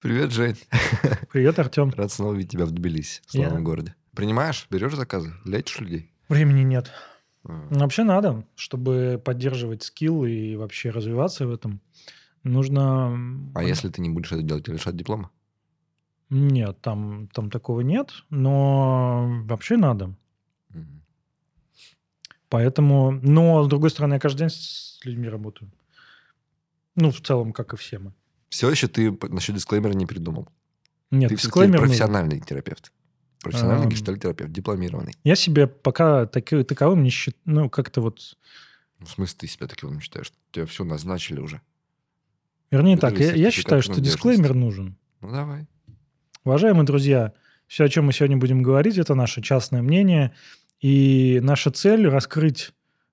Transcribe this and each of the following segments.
Привет, Жень. Привет, Артем. Рад снова видеть тебя в Тбилиси, в славном Я- городе. Принимаешь? Берешь заказы? Лечишь людей? Времени нет. А, Но Вообще надо, чтобы поддерживать скилл и вообще развиваться в этом. Нужно... А если ты не будешь это делать, тебя лишат диплома? Нет, там, там такого нет, но вообще надо. Мгм. Поэтому... Но, с другой стороны, я каждый день с людьми работаю. Ну, в целом, как и все мы. Все еще ты насчет дисклеймера не придумал. Нет, ты дисклеймер нужен. профессиональный терапевт. Профессиональный Ам. гештальтерапевт, дипломированный. Я себе пока таки- таковым не считаю... Ну, как-то вот... Ну, В смысле, ты себя таким считаешь? Тебя все назначили уже. Вернее Выдали так, я, я считаю, что дисклеймер нужен. Ну, давай. Уважаемые друзья, все, о чем мы сегодня будем говорить, это наше частное мнение. И наша цель – раскрыть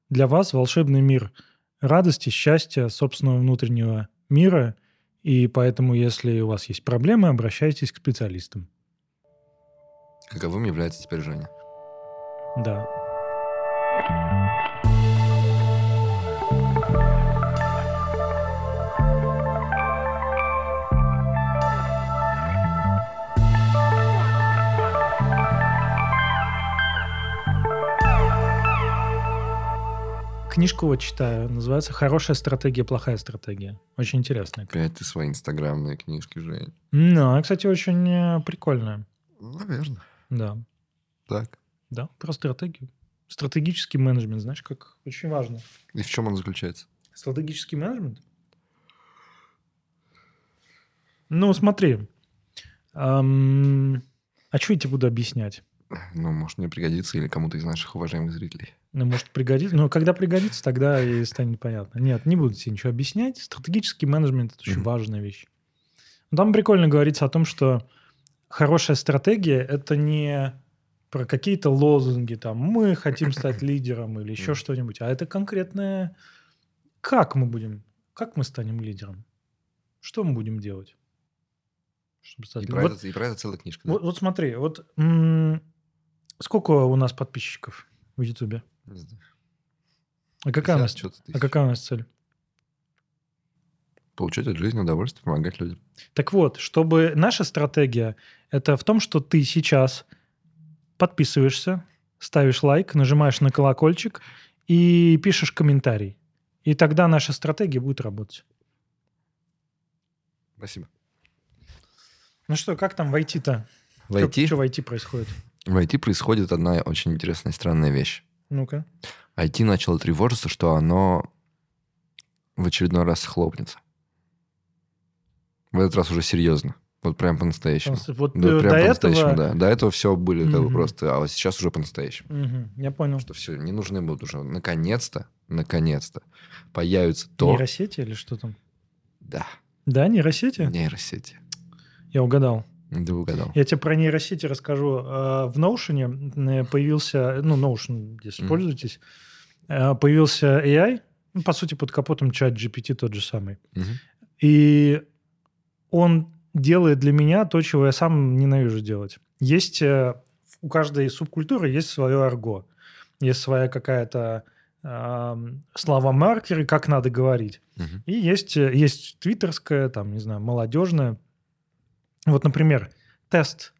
для вас волшебный мир радости, счастья, собственного внутреннего мира. И поэтому, если у вас есть проблемы, обращайтесь к специалистам. Каковым является теперь Женя? Да. Книжку вот читаю, называется «Хорошая стратегия, плохая стратегия». Очень интересная. Опять ты свои инстаграмные книжки, Жень. Ну, она, кстати, очень э, прикольная. Наверное. Да, Так. да, про стратегию. Стратегический менеджмент, знаешь, как очень важно. И в чем он заключается? Стратегический менеджмент? Ну, смотри. Ам, а что я тебе буду объяснять? Ну, может, мне пригодится или кому-то из наших уважаемых зрителей. Ну, может, пригодится. Но когда пригодится, тогда и станет понятно. Нет, не буду тебе ничего объяснять. Стратегический менеджмент – это очень важная вещь. Ну, Там прикольно говорится о том, что хорошая стратегия – это не про какие-то лозунги, там, мы хотим стать лидером или еще что-нибудь, а это конкретное, как мы будем, как мы станем лидером, что мы будем делать, чтобы стать И про, Вот- это, и про это целая книжка. да? вот, вот смотри, вот м, сколько у нас подписчиков в Ютубе? Не знаю. А какая у 50 нас, а какая у нас цель? Получать от жизни удовольствие, помогать людям. Так вот, чтобы наша стратегия это в том, что ты сейчас подписываешься, ставишь лайк, нажимаешь на колокольчик и пишешь комментарий. И тогда наша стратегия будет работать. Спасибо. Ну что, как там в IT-то? В IT, Что в IT происходит? В IT происходит одна очень интересная и странная вещь. Ну-ка. IT начало тревожиться, что оно в очередной раз схлопнется. В этот раз уже серьезно. Вот прям по-настоящему. Вот Да, э, прям до по-настоящему, этого... да. До этого все были как бы просто, а вот сейчас уже по-настоящему. Мгм, я понял. Что все, не нужны будут уже. Наконец-то, наконец-то появится то... Нейросети или что там? Да, Да, нейросети? нейросети. Я угадал. Ты угадал. Я тебе про нейросети расскажу. Э, В Notion появился, ну, Notion, если Мгм. пользуетесь, э, появился AI, ну, по сути, под капотом чат GPT тот же самый. Мгм. И он делает для меня то, чего я сам ненавижу делать. Есть э, у каждой субкультуры есть свое арго, есть своя какая-то эм, слова-маркеры, как надо говорить. Мгм. И есть, э, есть твиттерская, там, не знаю, молодежная. Вот, например, тест.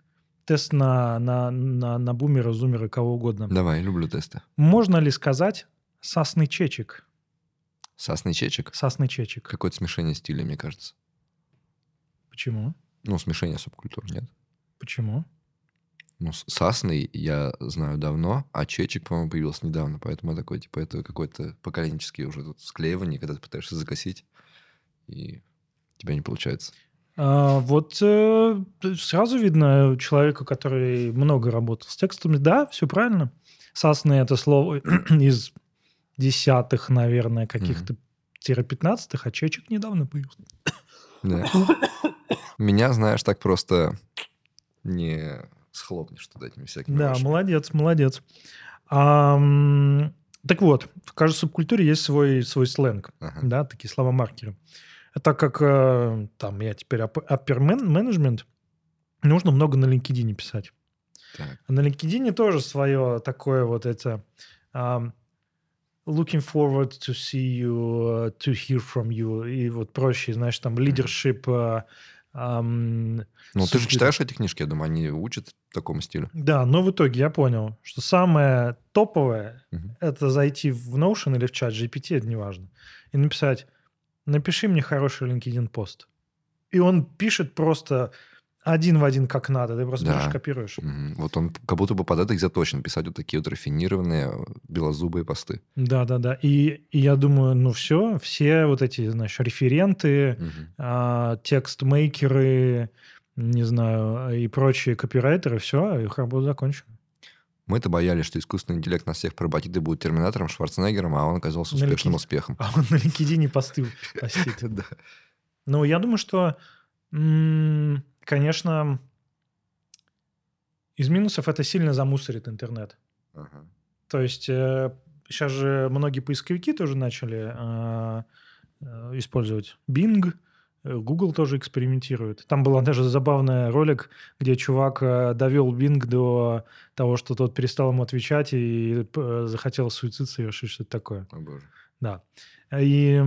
Тест на, на, на, на бумера, зумера, кого угодно. Давай, люблю тесты. Можно ли сказать сасный чечек? Сасный чечек. Сасный чечек. Какое-то смешение стилей, мне кажется. Почему? Ну, смешение субкультур, нет? Почему? Ну, с- сасный я знаю давно, а чечек, по-моему, появился недавно, поэтому я такой, типа, это какое-то поколенческие уже тут склеивание, когда ты пытаешься закосить, и у тебя не получается. А, вот э, сразу видно человека, который много работал с текстами. Да, все правильно. Сасный это слово из десятых, наверное, каких-то тире пятнадцатых, а чечек недавно появился. Да. Меня, знаешь, так просто не схлопнешь тут этими всякими Да, вашими. молодец, молодец. Ам, так вот, в каждой субкультуре есть свой, свой сленг, Ага. да, такие слова-маркеры. Так как э, там я теперь upper менеджмент, нужно много на LinkedIn писать. Так. На LinkedIn тоже свое такое вот это looking forward to see you, uh, to hear from you. И вот проще, знаешь, там leadership, uh, ам, Ну, ты же читаешь эти книжки, я думаю, они учат такому стилю. Да, но в итоге я понял, что самое топовое Мгм. это зайти в Notion или в чат GPT, это неважно, и написать «напиши мне хороший LinkedIn пост». И он пишет просто один в один как надо, ты просто Да. берешь, копируешь. Мгм. Вот он как будто бы под это и заточен писать вот такие вот рафинированные э, белозубые посты. Да-да-да. И, и я думаю, ну все, все вот эти, знаешь, референты, Мгм. а, текстмейкеры, не знаю, и прочие копирайтеры, все, их работа закончена. Мы-то боялись, что искусственный интеллект нас всех поработит и будет терминатором, Шварценеггером, а он оказался На успешным LinkedIn. успехом. А он на LinkedIn посты постит. Да. Ну, я думаю, что, конечно, из минусов это сильно замусорит интернет. Ага. То есть сейчас же многие поисковики тоже начали а, э, использовать Bing, э, Google тоже экспериментирует. Там был даже забавный ролик, где чувак э, довел Bing до того, что тот перестал ему отвечать и э, захотел суицид совершить, что-то такое. О, боже. Да. И,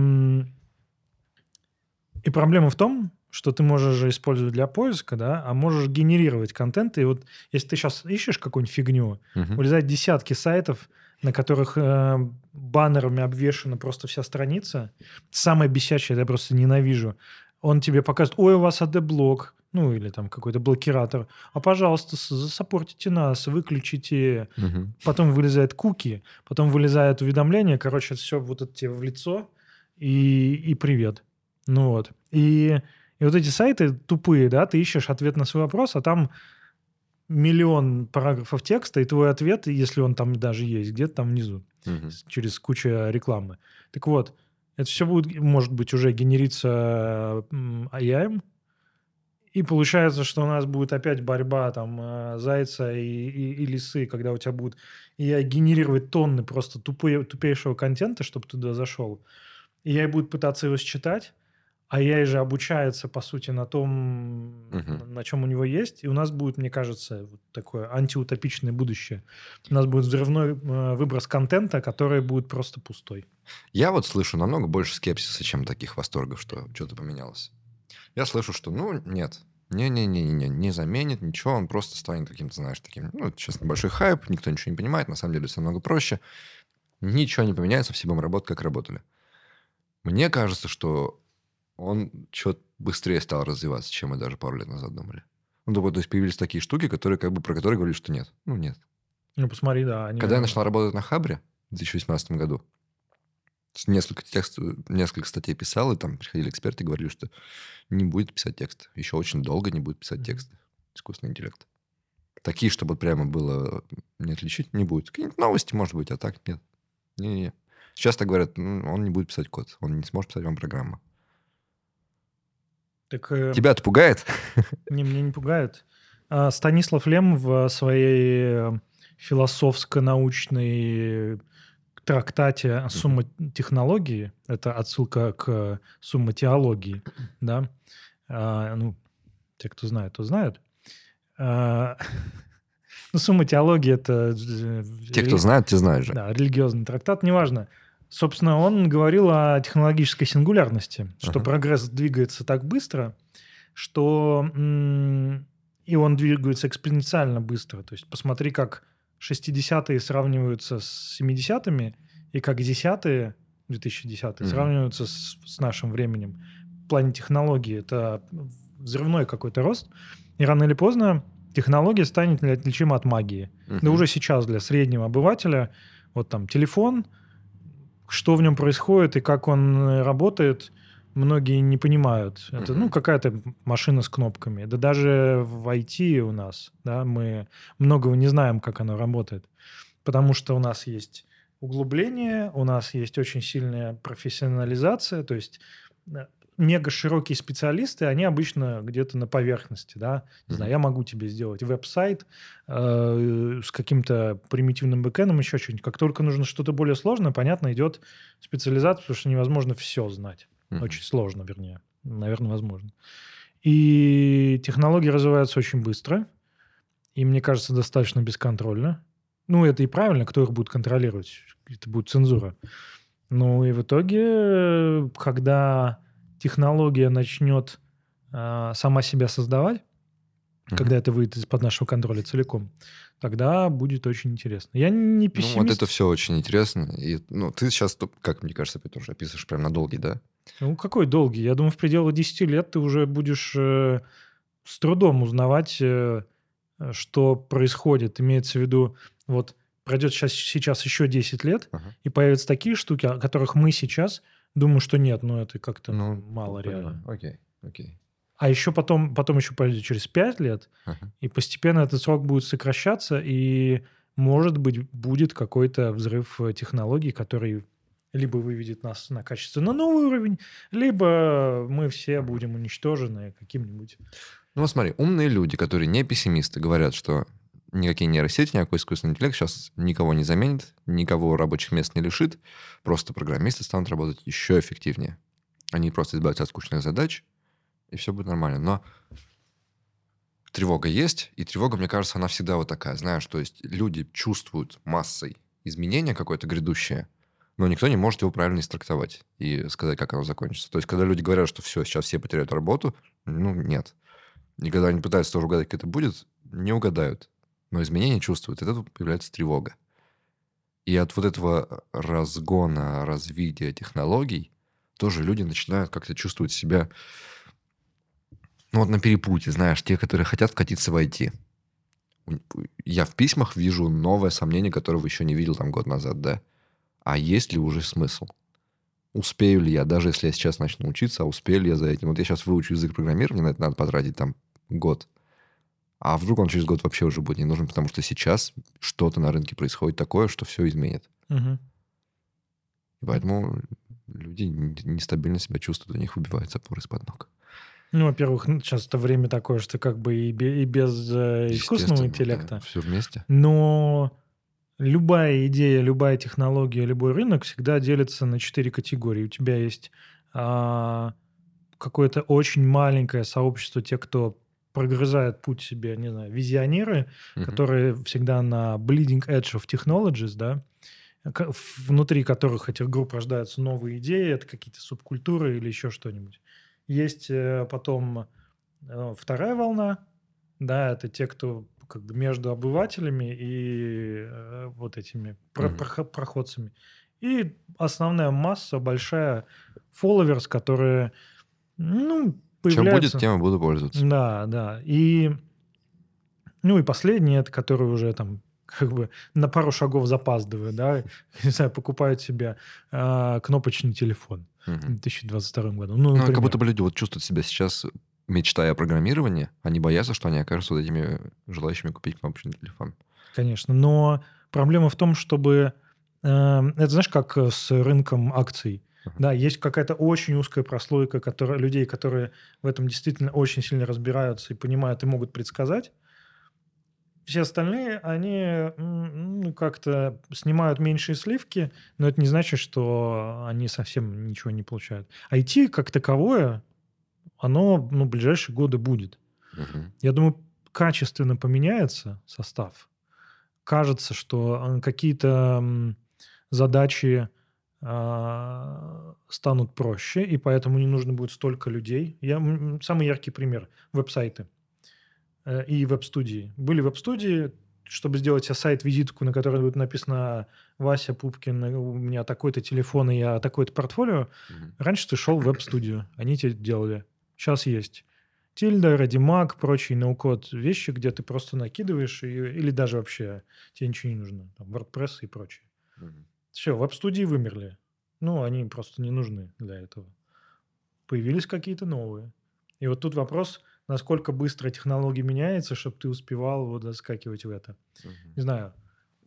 и проблема в том, что ты можешь же использовать для поиска, да, а можешь генерировать контент. И вот если ты сейчас ищешь какую-нибудь фигню, Мгм. вылезают десятки сайтов, на которых э, баннерами обвешена просто вся страница. Самое бесячее, я просто ненавижу. Он тебе показывает, ой, у вас AD-блок, ну или там какой-то блокиратор. А, пожалуйста, засаппортите нас, выключите. Мгм. Потом вылезает куки, потом вылезает уведомление. Короче, все вот это тебе в лицо и, и привет. Ну вот. И, и вот эти сайты тупые, да, ты ищешь ответ на свой вопрос, а там миллион параграфов текста, и твой ответ, если он там даже есть, где-то там внизу, с- через кучу рекламы. Так вот, это все будет, может быть, уже генериться AI, и получается, что у нас будет опять борьба там э, зайца и, и- и лисы, когда у тебя будут AI генерировать тонны просто тупые, тупейшего контента, чтобы туда зашел. И AI будет пытаться его считать, AI же обучается, по сути, на том, Мгм. на чем у него есть. И у нас будет, мне кажется, вот такое антиутопичное будущее. У нас будет взрывной э, выброс контента, который будет просто пустой. Я вот слышу намного больше скепсиса, чем таких восторгов, что что-то поменялось. Я слышу, что, ну, нет, не-не-не-не, не заменит ничего, он просто станет каким-то, знаешь, таким, ну, сейчас небольшой хайп, никто ничего не понимает, на самом деле все намного проще. Ничего не поменяется, все будем работать, как работали. Мне кажется, что он что-то быстрее стал развиваться, чем мы даже пару лет назад думали. Ну, то есть появились такие штуки, которые, как бы, про которые говорили, что нет. Ну, нет. Ну, посмотри, да. они- Когда я начал работать на Хабре в 2018 году, несколько, текст, несколько статей писал, и там приходили эксперты и говорили, что не будет писать текст. Еще очень долго не будет писать Мгм. текст искусственный интеллект. Такие, чтобы прямо было не отличить, не будет. Какие-нибудь новости, может быть, а так нет. Не-не-не. Сейчас так говорят, «Ну, он не будет писать код, он не сможет писать вам программу. Так, э, Тебя это пугает? не, меня не пугает. А, Станислав Лем в своей э, философско-научной трактате «Сумма технологии», это отсылка к «Сумма теологии», да, А, ну, те, кто знает, то знают. А, Ну, «Сумма теологии» — это... э, Те, кто знают, те знают же. Да, религиозный трактат, неважно. Собственно, он говорил о технологической сингулярности, что Ага. прогресс двигается так быстро, что и он двигается экспоненциально быстро. То есть посмотри, как 60-е сравниваются с 70-ми, и как 10-е, 2010-е, Мгм. сравниваются с, с нашим временем. В плане технологии это взрывной какой-то рост. И рано или поздно технология станет неотличима от магии. Да Мгм. уже сейчас для среднего обывателя вот там телефон, что в нем происходит и как он э, работает, многие не понимают. Это, ну, Мгм. какая-то машина с кнопками. Да даже в IT у нас, да, мы многого не знаем, как оно работает. Потому что у нас есть углубление, у нас есть очень сильная профессионализация, то есть э, мега широкие специалисты, они обычно где-то на поверхности, да. Не знаю, я могу тебе сделать веб-сайт э, с каким-то примитивным бэкэндом, еще что-нибудь. Как только нужно что-то более сложное, понятно, идет специализация, потому что невозможно все знать. Очень сложно, вернее. Наверное, возможно. И технологии развиваются очень быстро. И, мне кажется, достаточно бесконтрольно. Ну, это и правильно, кто их будет контролировать? Это будет цензура. Ну, и в итоге, когда технология начнет а, сама себя создавать, Мгм. когда это выйдет из-под нашего контроля целиком, тогда будет очень интересно. Я не пессимист. Ну, вот это все очень интересно. И, ну, ты сейчас, как мне кажется, опять уже описываешь прям на долгий, да? Ну, какой долгий? Я думаю, в пределах 10 лет ты уже будешь э, с трудом узнавать, э, э, что происходит. Имеется в виду, вот пройдет сейчас, сейчас еще 10 лет, Ага. и появятся такие штуки, о которых мы сейчас думаем, что нет, ну это как-то Ну, мало Понимаю. реально. Окей, окей. А еще потом, потом еще пройдет через 5 лет, Ага. и постепенно этот срок будет сокращаться, и, может быть, будет какой-то взрыв э, технологий, который либо выведет нас на качественно новый уровень, либо мы все будем уничтожены каким-нибудь. Ну, смотри, умные люди, которые не пессимисты, говорят, что никакие нейросети, никакой искусственный интеллект сейчас никого не заменит, никого рабочих мест не лишит, просто программисты станут работать еще эффективнее. Они просто избавятся от скучных задач, и все будет нормально. Но тревога есть, и тревога, мне кажется, она всегда вот такая, знаешь, то есть люди чувствуют массой изменения какое-то грядущее, но никто не может его правильно истрактовать и сказать, как оно закончится. То есть, когда люди говорят, что все, сейчас все потеряют работу, ну, нет. И когда они пытаются тоже угадать, как это будет, не угадают. Но изменения чувствуют, и этого появляется тревога. И от вот этого разгона, развития технологий тоже люди начинают как-то чувствовать себя ну вот на перепутье, знаешь, те, которые хотят вкатиться в IT. Я в письмах вижу новое сомнение, которого еще не видел там год назад, да. А есть ли уже смысл? Успею ли я, даже если я сейчас начну учиться, а успею ли я за этим? Вот я сейчас выучу язык программирования, на это надо потратить там год. А вдруг он через год вообще уже будет не нужен, потому что сейчас что-то на рынке происходит такое, что все изменит. И поэтому люди нестабильно себя чувствуют, у них выбивается опор из-под ног. Ну, во-первых, сейчас это время такое, что как бы и, и без э, искусственного интеллекта. Все вместе. Но любая идея, любая технология, любой рынок всегда делится на четыре категории. У тебя есть а, какое-то очень маленькое сообщество тех, кто прогрызает путь себе, не знаю, визионеры, Мгм. которые всегда на bleeding edge of technologies, да, внутри которых этих групп рождаются новые идеи, это какие-то субкультуры или еще что-нибудь. Есть э, потом э, вторая волна, да, это те, кто как бы между обывателями и э, вот этими прохо- проходцами. И основная масса большая followers, которые, ну, Чем появляются... будет, тем и буду пользоваться. Да, да. И, ну и последний, это который уже там как бы на пару шагов запаздывают, да, не знаю, покупают себе а, кнопочный телефон в Мгм. 2022 году. Ну, Ну, как будто бы люди вот чувствуют себя сейчас, мечтая о программировании, они боятся, что они окажутся вот этими желающими купить кнопочный телефон. Конечно, но проблема в том, чтобы... э, это знаешь, как э, с рынком акций. Да, есть какая-то очень узкая прослойка которая, людей, которые в этом действительно очень сильно разбираются и понимают и могут предсказать. Все остальные, они ну, как-то снимают меньшие сливки, но это не значит, что они совсем ничего не получают. IT как таковое, оно ну, в ближайшие годы будет. Мгм. Я думаю, качественно поменяется состав. Кажется, что э, какие-то задачи станут проще, и поэтому не нужно будет столько людей. Я, самый яркий пример – веб-сайты э, и веб-студии. Были веб-студии, чтобы сделать себе сайт-визитку, на которой будет написано «Вася Пупкин, у меня такой-то телефон, и я такое-то портфолио», Мгм. Раньше ты шел в веб-студию, они тебе делали. Сейчас есть. Тильда, Радимаг, прочие ноу-код вещи, где ты просто накидываешь, и, или даже вообще тебе ничего не нужно. Там, WordPress и прочее. Мгм. Все, веб-студии вымерли. Ну, они просто не нужны для этого. Появились какие-то новые. И вот тут вопрос, насколько быстро технология меняется, чтобы ты успевал вот заскакивать в это. Мгм. Не знаю,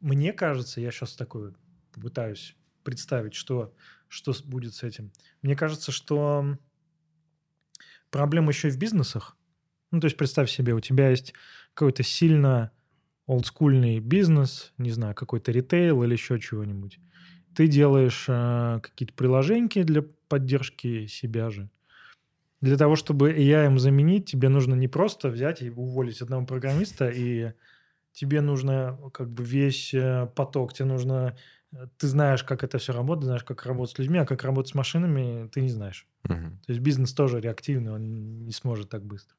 мне кажется, я сейчас такой попытаюсь представить, что, что будет с этим. Мне кажется, что проблема еще и в бизнесах. Ну, то есть представь себе, у тебя есть какой-то сильно олдскульный бизнес, не знаю, какой-то ритейл или еще чего-нибудь. Ты делаешь э, какие-то приложеньки для поддержки себя же. Для того, чтобы AI им заменить, тебе нужно не просто взять и уволить одного программиста, и тебе нужно как бы весь э, поток, тебе нужно ты знаешь, как это все работает, знаешь, как работать с людьми, а как работать с машинами, ты не знаешь. Мгм. То есть бизнес тоже реактивный, он не сможет так быстро.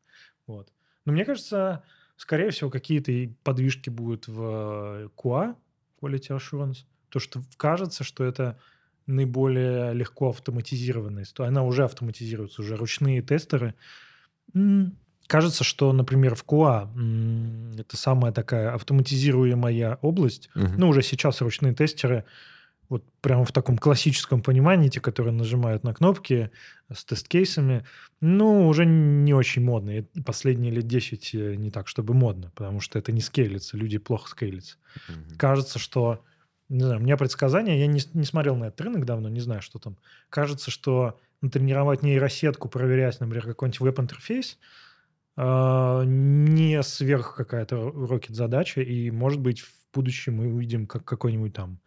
Вот. Но мне кажется, скорее всего, какие-то подвижки будут в QA, Quality Assurance, то, что кажется, что это наиболее легко автоматизированная история. Она уже автоматизируется, уже ручные тестеры. Кажется, что, например, в QA это самая такая автоматизируемая область. Мгм. Ну, уже сейчас ручные тестеры вот прямо в таком классическом понимании, те, которые нажимают на кнопки с тест-кейсами, ну, уже не очень модно. И последние лет 10 э, не так, чтобы модно, потому что это не скейлится, люди плохо скейлятся. Мгм. Кажется, что, не знаю, у меня предсказание, я не, не смотрел на этот рынок давно, не знаю, что там. Кажется, что натренировать нейросетку, проверять, например, какой-нибудь веб-интерфейс, а, не сверх какая-то рокет задача, и, может быть, в будущем мы увидим, как какой-нибудь там,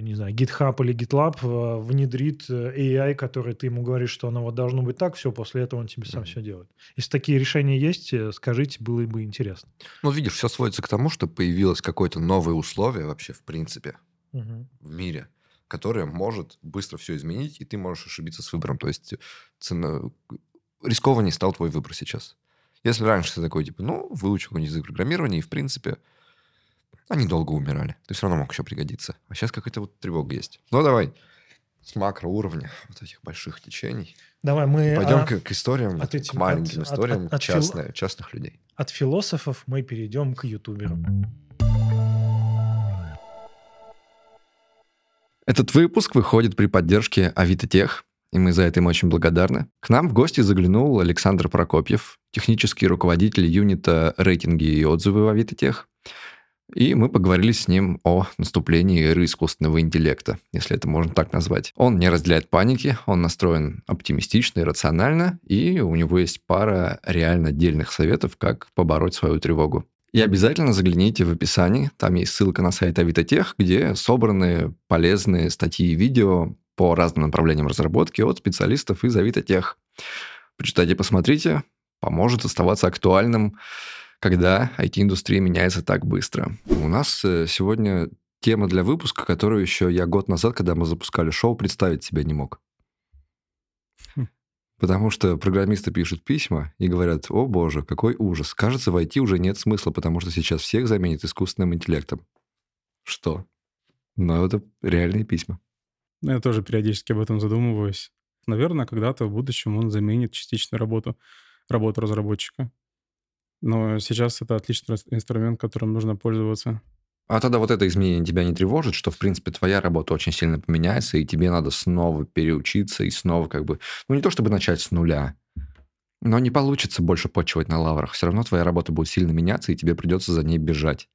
не знаю, GitHub или GitLab э, внедрит э, AI, который ты ему говоришь, что оно вот должно быть так, все, после этого он тебе сам Мгм. все делает. Если такие решения есть, э, скажите, было бы интересно. Ну, видишь, все сводится к тому, что появилось какое-то новое условие вообще, в принципе, Мгм. в мире, которое может быстро все изменить, и ты можешь ошибиться с выбором. То есть цена... рискованнее стал твой выбор сейчас. Если раньше ты такой, типа, ну, выучил какой-нибудь язык программирования, и, в принципе, они долго умирали. Ты все равно мог еще пригодиться. А сейчас какая-то вот тревога есть. Ну, давай с макроуровня вот этих больших течений. Давай мы Пойдем а, к, к историям, от к этим- маленьким от- от- историям от- от фил- частные- частных людей. от философов мы перейдем к ютуберам. Этот выпуск выходит при поддержке Авито Тех, и мы за это им очень благодарны. К нам в гости заглянул Александр Прокопьев, технический руководитель юнита рейтинги и отзывы в Авито Тех. И мы поговорили с ним о наступлении эры искусственного интеллекта, если это можно так назвать. Он не разделяет паники, он настроен оптимистично и рационально, и у него есть пара реально отдельных советов, как побороть свою тревогу. И обязательно загляните в описании, там есть ссылка на сайт Авитотех, где собраны полезные статьи и видео по разным направлениям разработки от специалистов из Авитотех. Почитайте, посмотрите, поможет оставаться актуальным, когда IT-индустрия меняется так быстро. У нас э, сегодня тема для выпуска, которую еще я год назад, когда мы запускали шоу, представить себе не мог. Хм. Потому что программисты пишут письма и говорят, о боже, какой ужас. Кажется, в IT уже нет смысла, потому что сейчас всех заменит искусственным интеллектом. Что? Но это реальные письма. Ну, Я тоже периодически об этом задумываюсь. Наверное, когда-то в будущем он заменит частично работу, работу разработчика. Но сейчас это отличный инструмент, которым нужно пользоваться. А тогда вот это изменение тебя не тревожит, что, в принципе, твоя работа очень сильно поменяется, и тебе надо снова переучиться и снова как бы... Ну, не то чтобы начать с нуля, но не получится больше почивать на лаврах. Все равно твоя работа будет сильно меняться, и тебе придется за ней бежать.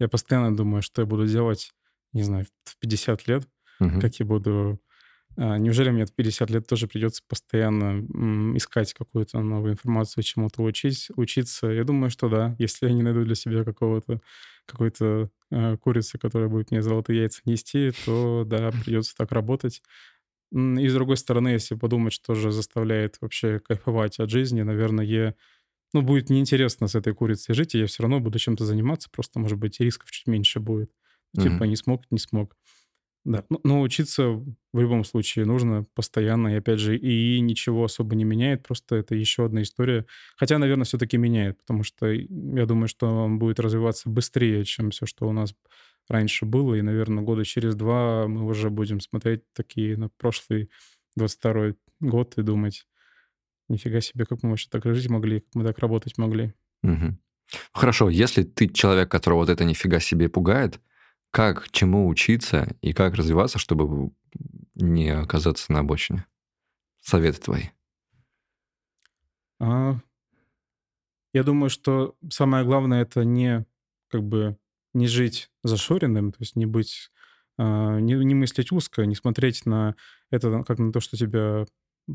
Я постоянно думаю, что я буду делать, не знаю, в 50 лет, Мгм. как я буду... а, Неужели мне в 50 лет тоже придется постоянно искать какую-то новую информацию, чему-то учить, учиться? Я думаю, что да. Если я не найду для себя какого-то какой-то э, курицы, которая будет мне золотые яйца нести, то да, придется так работать. И с другой стороны, если подумать, что же заставляет вообще кайфовать от жизни, наверное, ну, будет неинтересно с этой курицей жить, и я все равно буду чем-то заниматься, просто, может быть, рисков чуть меньше будет. Типа Мгм. не смог, не смог. Да, ну, но учиться в любом случае нужно постоянно. И опять же, и ничего особо не меняет, просто это еще одна история. Хотя, наверное, все-таки меняет, потому что я думаю, что он будет развиваться быстрее, чем все, что у нас раньше было. И, наверное, года через два мы уже будем смотреть такие на прошлый 22 год и думать, нифига себе, как мы вообще так жить могли, как мы так работать могли. Мгм. Хорошо, если ты человек, которого вот это нифига себе пугает, как, чему учиться и как развиваться, чтобы не оказаться на обочине? Советы твои. А, Я думаю, что самое главное это не как бы не жить зашоренным, то есть не быть, а, не, не мыслить узко, не смотреть на это как на то, что тебя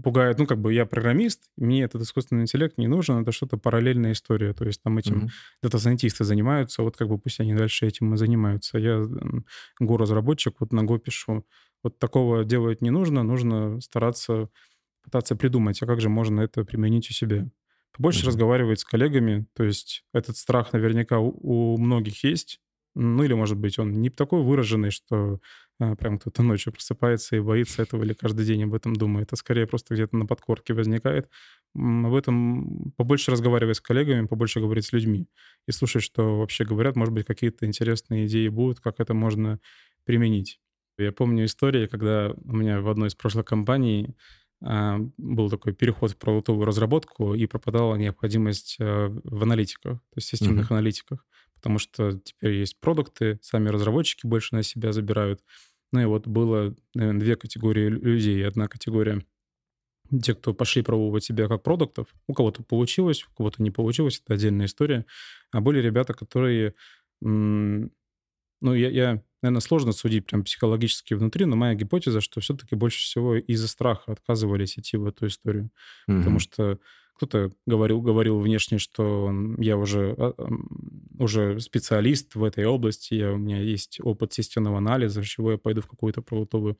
пугает. Ну, как бы я программист, мне этот искусственный интеллект не нужен, это что-то параллельная история. То есть там этим Мгм. дата-сайентисты занимаются, вот как бы пусть они дальше этим и занимаются. Я м, Go-разработчик, вот на Go пишу. Вот такого делать не нужно, нужно стараться пытаться придумать, а как же можно это применить у себя. Побольше Мгм. разговаривать с коллегами, то есть этот страх наверняка у, у многих есть, Ну или, может быть, он не такой выраженный, что а, прям кто-то ночью просыпается и боится этого или каждый день об этом думает, а скорее просто где-то на подкорке возникает. Об этом побольше разговаривать с коллегами, побольше говорить с людьми и слушать, что вообще говорят. Может быть, какие-то интересные идеи будут, как это можно применить. Я помню историю, когда у меня в одной из прошлых компаний был такой переход в продуктовую разработку и пропадала необходимость а, в аналитиках, то есть системных mm-hmm. аналитиках потому что теперь есть продукты, сами разработчики больше на себя забирают. Ну и вот было, наверное, две категории людей. Одна категория те, кто пошли пробовать себя как продуктов. У кого-то получилось, у кого-то не получилось, это отдельная история. А были ребята, которые... Ну, я, я, наверное, сложно судить прям психологически внутри, но моя гипотеза, что все-таки больше всего из-за страха отказывались идти в эту историю. Mm-hmm. Потому что кто-то говорил, говорил внешне, что я уже, а, уже специалист в этой области, я, у меня есть опыт системного анализа, чего я пойду в какую-то продуктовую,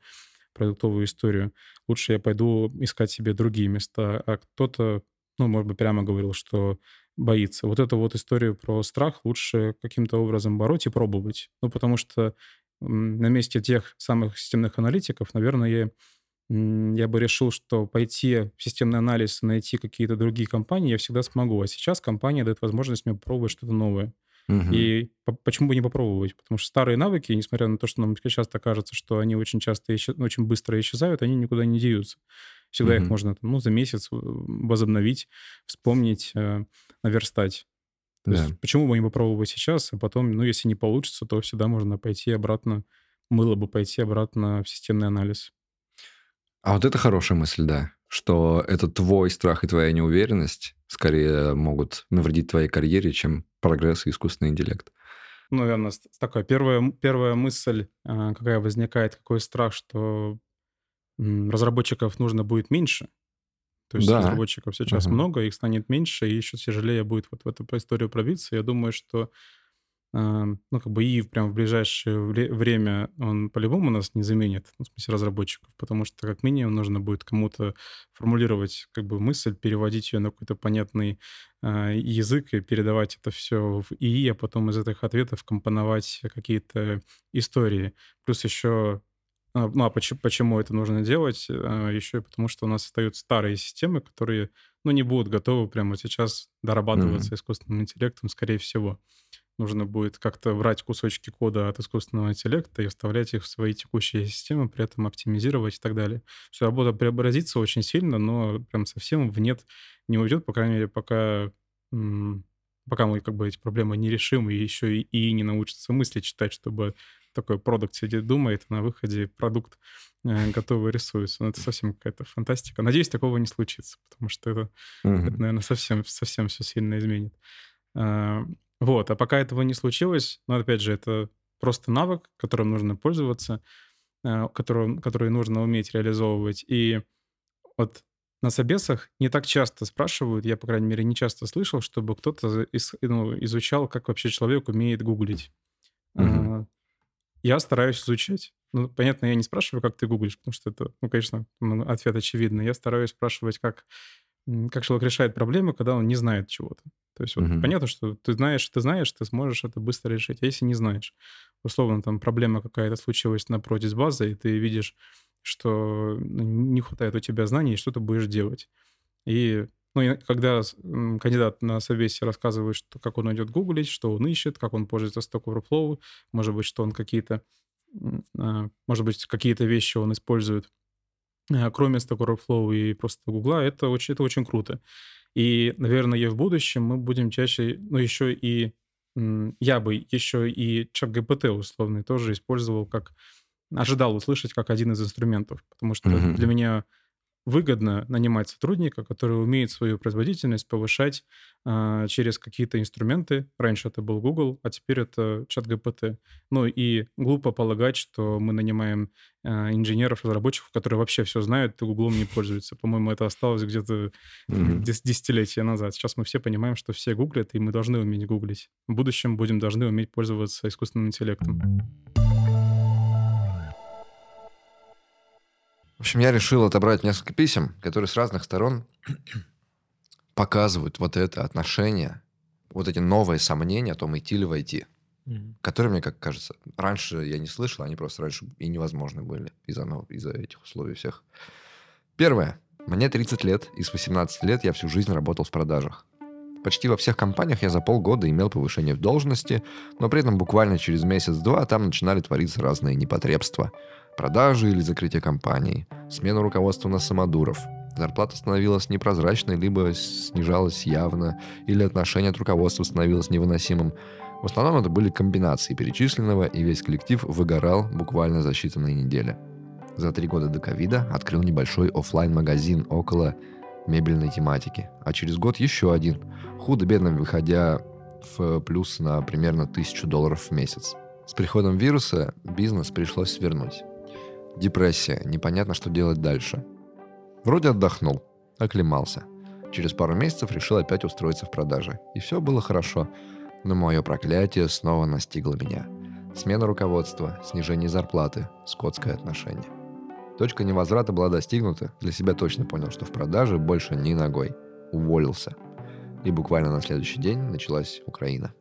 продуктовую историю. Лучше я пойду искать себе другие места. А кто-то, ну, может быть, прямо говорил, что боится. Вот эту вот историю про страх лучше каким-то образом бороть и пробовать. Ну, потому что на месте тех самых системных аналитиков, наверное, я бы решил, что пойти в системный анализ, найти какие-то другие компании я всегда смогу. А сейчас компания дает возможность мне попробовать что-то новое. Угу. И почему бы не попробовать? Потому что старые навыки, несмотря на то, что нам часто кажется, что они очень часто, очень быстро исчезают, они никуда не деются. Всегда угу. их можно ну, за месяц э, возобновить, вспомнить, э, наверстать. То да. есть почему бы не попробовать сейчас, а потом, ну, если не получится, то всегда можно пойти обратно, было бы пойти обратно в системный анализ. А вот это хорошая мысль, да, что это твой страх и твоя неуверенность скорее могут навредить твоей карьере, чем прогресс и искусственный интеллект. Ну, наверное, такая первая, первая мысль, а, какая возникает, какой страх, что разработчиков нужно будет меньше. То есть да. разработчиков сейчас угу. много, их станет меньше, и еще тяжелее будет вот в эту историю пробиться. Я думаю, что ну, как бы и прям в ближайшее время он по-любому нас не заменит, ну, в смысле разработчиков, потому что как минимум нужно будет кому-то формулировать как бы мысль, переводить ее на какой-то понятный а, язык и передавать это все в ИИ, а потом из этих ответов компоновать какие-то истории. Плюс еще а, ну, а почему, почему это нужно делать? А, еще и потому, что у нас остаются старые системы, которые, ну, не будут готовы прямо сейчас дорабатываться mm-hmm. искусственным интеллектом, скорее всего нужно будет как-то брать кусочки кода от искусственного интеллекта и вставлять их в свои текущие системы, при этом оптимизировать и так далее. Все, работа преобразится очень сильно, но прям совсем в нет не уйдет, по крайней мере, пока, пока мы как бы эти проблемы не решим и еще и, и не научатся мысли читать, чтобы такой продукт сидит, думает, а на выходе продукт э, готовый рисуется. Ну, это совсем какая-то фантастика. Надеюсь, такого не случится, потому что это, mm-hmm. это наверное, совсем, совсем все сильно изменит. Вот, а пока этого не случилось, ну, опять же, это просто навык, которым нужно пользоваться, э, который, который нужно уметь реализовывать. И вот на собесах не так часто спрашивают, я, по крайней мере, не часто слышал, чтобы кто-то из, ну, изучал, как вообще человек умеет гуглить. Угу. Я стараюсь изучать. Ну, понятно, я не спрашиваю, как ты гуглишь, потому что это, ну, конечно, ответ очевидный. Я стараюсь спрашивать, как, как человек решает проблемы, когда он не знает чего-то. То есть вот угу. понятно, что ты знаешь, ты знаешь, ты сможешь это быстро решить. А если не знаешь, условно, там проблема какая-то случилась напротив с базой, и ты видишь, что ну, не хватает у тебя знаний, что ты будешь делать. И ну, и когда кандидат на собесе рассказывает, что, как он идет гуглить, что он ищет, как он пользуется Stack Overflow, может быть, что он какие-то, а, может быть, какие-то вещи он использует, кроме Stack Overflow и просто Гугла, это очень, это очень круто. И, наверное, и в будущем мы будем чаще, ну, еще и я бы еще и чат ГПТ условный тоже использовал как ожидал услышать как один из инструментов, потому что mm-hmm. для меня выгодно нанимать сотрудника, который умеет свою производительность повышать а, через какие-то инструменты. Раньше это был Google, а теперь это чат ГПТ. Ну и глупо полагать, что мы нанимаем а, инженеров, разработчиков, которые вообще все знают и Гуглом не пользуются. По-моему, это осталось где-то mm-hmm. десятилетия назад. Сейчас мы все понимаем, что все гуглят, и мы должны уметь гуглить. В будущем будем должны уметь пользоваться искусственным интеллектом. Общем, я решил отобрать несколько писем, которые с разных сторон показывают вот это отношение, вот эти новые сомнения о том, идти ли войти. Мгм. которые, мне как кажется, раньше я не слышал, они просто раньше и невозможны были из-за из-за этих условий всех. Первое. Мне 30 лет, и с 18 лет я всю жизнь работал в продажах. Почти во всех компаниях я за полгода имел повышение в должности, но при этом буквально через месяц-два там начинали твориться разные непотребства. Продажи или закрытие компании, смена руководства на самодуров. Зарплата становилась непрозрачной, либо снижалась явно, или отношение от руководства становилось невыносимым. В основном это были комбинации перечисленного, и весь коллектив выгорал буквально за считанные недели. За три года до ковида открыл небольшой оффлайн магазин около мебельной тематики, а через год еще один, худо-бедно выходя в плюс на примерно тысячу долларов в месяц. С приходом вируса бизнес пришлось свернуть. Депрессия, непонятно, что делать дальше. Вроде отдохнул, оклемался. Через пару месяцев решил опять устроиться в продаже. И все было хорошо. Но мое проклятие снова настигло меня. Смена руководства, снижение зарплаты, скотское отношение. Точка невозврата была достигнута, для себя точно понял, что в продаже больше ни ногой. Уволился. И буквально на следующий день началась Украина.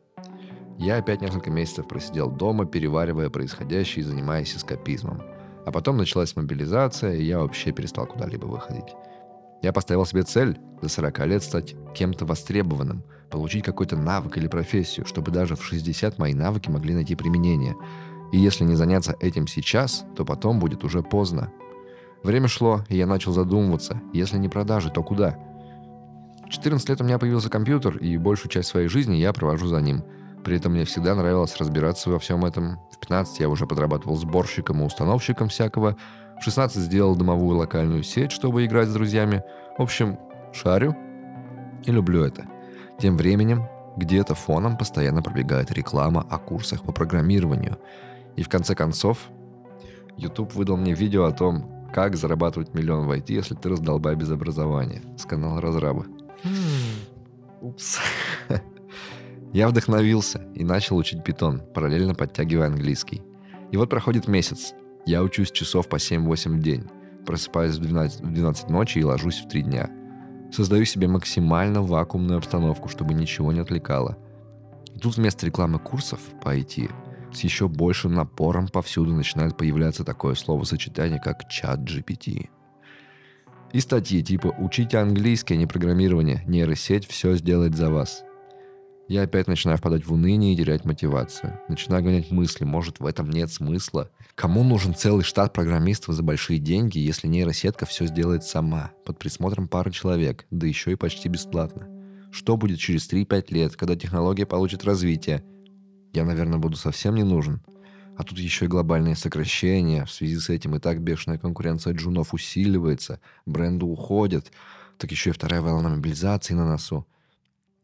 Я опять несколько месяцев просидел дома, переваривая происходящее и занимаясь эскапизмом. А потом началась мобилизация, и я вообще перестал куда-либо выходить. Я поставил себе цель до 40 лет стать кем-то востребованным, получить какой-то навык или профессию, чтобы даже в 60 мои навыки могли найти применение. И если не заняться этим сейчас, то потом будет уже поздно. Время шло, и я начал задумываться, если не продажи, то куда? В 14 лет у меня появился компьютер, и большую часть своей жизни я провожу за ним. При этом мне всегда нравилось разбираться во всем этом. В 15 я уже подрабатывал сборщиком и установщиком всякого. В 16 сделал домовую локальную сеть, чтобы играть с друзьями. В общем, шарю и люблю это. Тем временем где-то фоном постоянно пробегает реклама о курсах по программированию. И в конце концов, YouTube выдал мне видео о том, как зарабатывать миллион в IT, если ты раздолбай без образования. С канала Разрабы. Упс. Я вдохновился и начал учить питон, параллельно подтягивая английский. И вот проходит месяц. Я учусь часов по 7-8 в день. Просыпаюсь в 12, в 12 ночи и ложусь в 3 дня. Создаю себе максимально вакуумную обстановку, чтобы ничего не отвлекало. И тут вместо рекламы курсов по IT с еще большим напором повсюду начинает появляться такое словосочетание, как чат GPT. И статьи типа «Учите английский, а не программирование. Нейросеть все сделает за вас». Я опять начинаю впадать в уныние и терять мотивацию. Начинаю гонять мысли, может, в этом нет смысла. Кому нужен целый штат программистов за большие деньги, если нейросетка все сделает сама, под присмотром пары человек, да еще и почти бесплатно? Что будет через 3-5 лет, когда технология получит развитие? Я, наверное, буду совсем не нужен. А тут еще и глобальные сокращения. В связи с этим и так бешеная конкуренция джунов усиливается, бренды уходят. Так еще и вторая волна мобилизации на носу.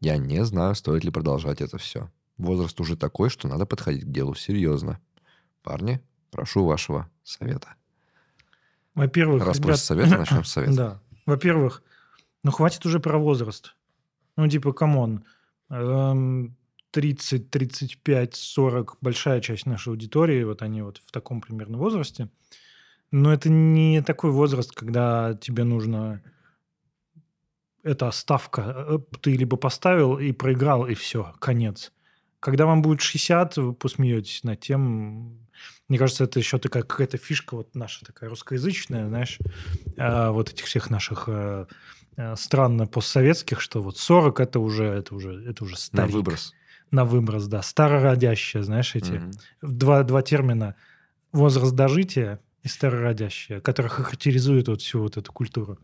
Я не знаю, стоит ли продолжать это все. Возраст уже такой, что надо подходить к делу серьезно. Парни, прошу вашего совета. Во-первых, Раз ребят, просят совета, начнем с совета. Да. Во-первых, ну хватит уже про возраст. Ну, типа, come on. эм, 30, 35, 40, большая часть нашей аудитории, вот они вот в таком примерно возрасте. Но это не такой возраст, когда тебе нужно... Это ставка. Э, Ты либо поставил и проиграл, и все, конец. Когда вам будет 60, вы посмеетесь над тем. Мне кажется, это еще такая какая-то фишка вот наша такая русскоязычная, знаешь, а, вот этих всех наших э, э, стран постсоветских, что вот 40 это уже, это уже, это уже На старик. выброс. На выброс, да. Старородящее, знаешь, эти Мгм. два, два термина. Возраст дожития и старородящее, которые характеризуют вот всю вот эту культуру.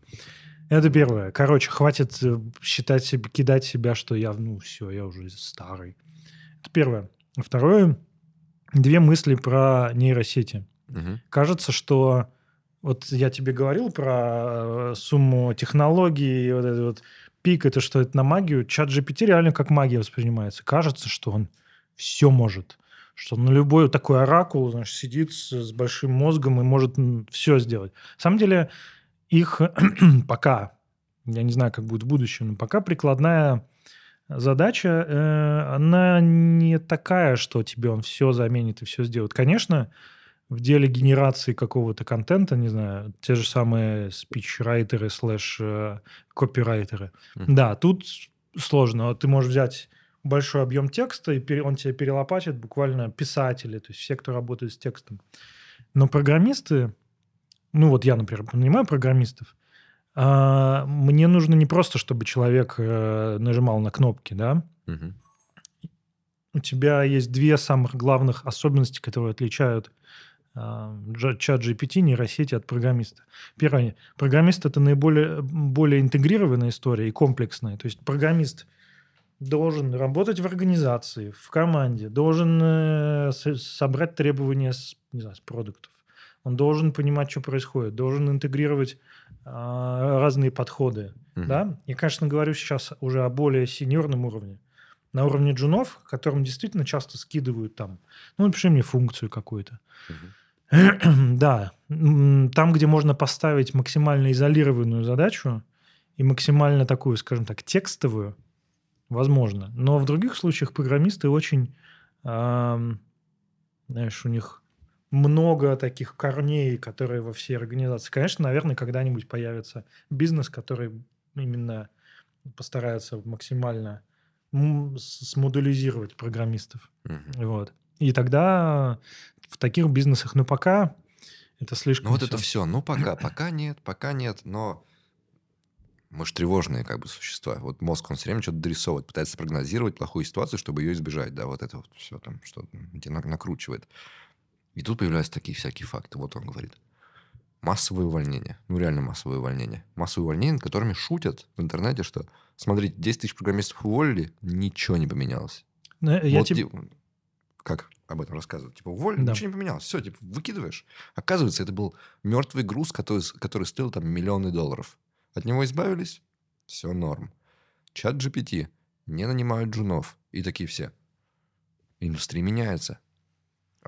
Это первое. Короче, хватит э, считать себе, кидать себя, что я, ну, все, я уже старый. Это первое. Второе, две мысли про нейросети. Мгм. Кажется, что вот я тебе говорил про э, сумму технологий, вот этот вот пик, это что это на магию. Чат GPT реально как магия воспринимается. Кажется, что он все может. Что на любой такой оракул, знаешь, сидит с, с большим мозгом и может все сделать. На самом деле их пока, я не знаю, как будет в будущем, но пока прикладная задача, э, она не такая, что тебе он все заменит и все сделает. Конечно, в деле генерации какого-то контента, не знаю, те же самые спичрайтеры слэш э, копирайтеры. Да, тут сложно. Ты можешь взять большой объем текста, и он тебе перелопатит буквально писатели, то есть все, кто работает с текстом. Но программисты, ну вот я, например, понимаю программистов, а, мне нужно не просто, чтобы человек э, нажимал на кнопки, да, Мгм. у тебя есть две самых главных особенности, которые отличают а, чат GPT, нейросети от программиста. Первое. Программист – это наиболее более интегрированная история и комплексная. То есть программист должен работать в организации, в команде, должен э, со- собрать требования с, не знаю, с продуктов. Он должен понимать, что происходит, должен интегрировать а, разные подходы. Мгм. Да? Я, конечно, говорю сейчас уже о более сеньорном уровне. На уровне джунов, которым действительно часто скидывают там, ну, напиши мне функцию какую-то. Мгм. Да, там, где можно поставить максимально изолированную задачу и максимально такую, скажем так, текстовую, возможно. Но в других случаях программисты очень, ам, знаешь, у них много таких корней, которые во всей организации. Конечно, наверное, когда-нибудь появится бизнес, который именно постарается максимально смодулизировать программистов. Мгм. Вот. И тогда в таких бизнесах, ну пока это слишком Ну вот это всё. все. Ну пока, пока нет, пока нет, но мы же тревожные как бы существа. Вот мозг, он все время что-то дорисовывает, пытается спрогнозировать плохую ситуацию, чтобы ее избежать. Да, вот это вот все там, что тебе на- накручивает. И тут появляются такие всякие факты. Вот он говорит. Массовые увольнения. Ну, реально массовые увольнения. Массовые увольнения, над которыми шутят в интернете, что, смотрите, 10 тысяч программистов уволили, ничего не поменялось. Ну, Я Вот ди- Как об этом рассказывают? Типа, уволили, Да. ничего не поменялось. Все, типа, выкидываешь. Оказывается, это был мертвый груз, который, который стоил там миллионы долларов. От него избавились, все норм. Чат GPT, не нанимают джунов. И такие все. Индустрия меняется.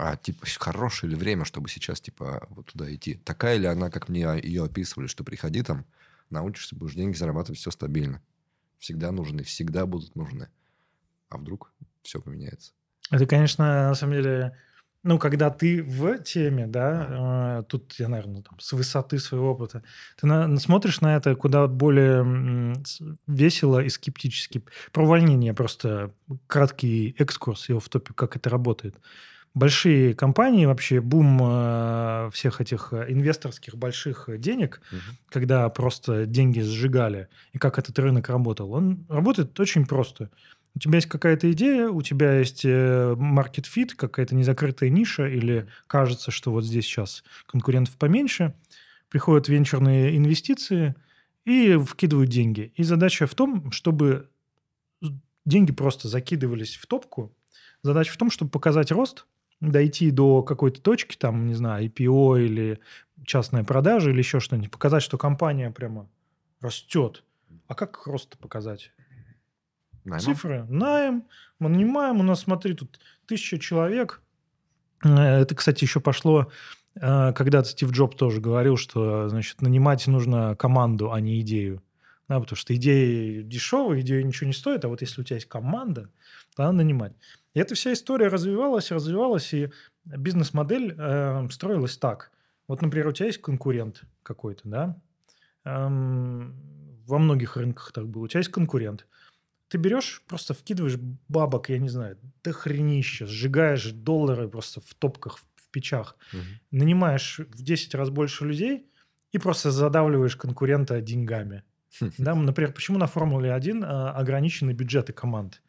А, типа, хорошее ли время, чтобы сейчас, типа, вот туда идти? Такая ли она, как мне ее описывали, что приходи там, научишься, будешь деньги зарабатывать, все стабильно. Всегда нужны, всегда будут нужны. А вдруг все поменяется? Это, конечно, на самом деле, ну, когда ты в теме, да, э, тут я, наверное, там, с высоты своего опыта, ты на- смотришь на это куда более м, весело и скептически. Про увольнение просто краткий экскурс его в топе, как это работает. Большие компании, вообще бум э, всех этих э, инвесторских больших денег, когда просто деньги сжигали, и как этот рынок работал, он работает очень просто. У тебя есть какая-то идея, у тебя есть market fit, какая-то незакрытая ниша, или кажется, что вот здесь сейчас конкурентов поменьше, приходят венчурные инвестиции и вкидывают деньги. И задача в том, чтобы деньги просто закидывались в топку. Задача в том, чтобы показать рост, дойти до какой-то точки, там, не знаю, IPO или частная продажа или еще что-нибудь, показать, что компания прямо растет. А как рост показать? Наймом? Цифры. Найм, мы нанимаем, у нас, смотри, тут тысяча человек. Э, Это, кстати, еще пошло, э, когда-то Стив Джоб тоже говорил, что, значит, нанимать нужно команду, а не идею. Да, потому что идеи дешевые, идея ничего не стоит, а вот если у тебя есть команда, то надо нанимать. И эта вся история развивалась, развивалась, и бизнес-модель э, строилась так. Вот, например, у тебя есть конкурент какой-то, да? Эм, во многих рынках так было. У тебя есть конкурент. Ты берешь, просто вкидываешь бабок, я не знаю, до хренища, сжигаешь доллары просто в топках, в, в печах, Мгм. нанимаешь в 10 раз больше людей и просто задавливаешь конкурента деньгами. Да, например, почему на Формуле-1 а, ограничены бюджеты команд?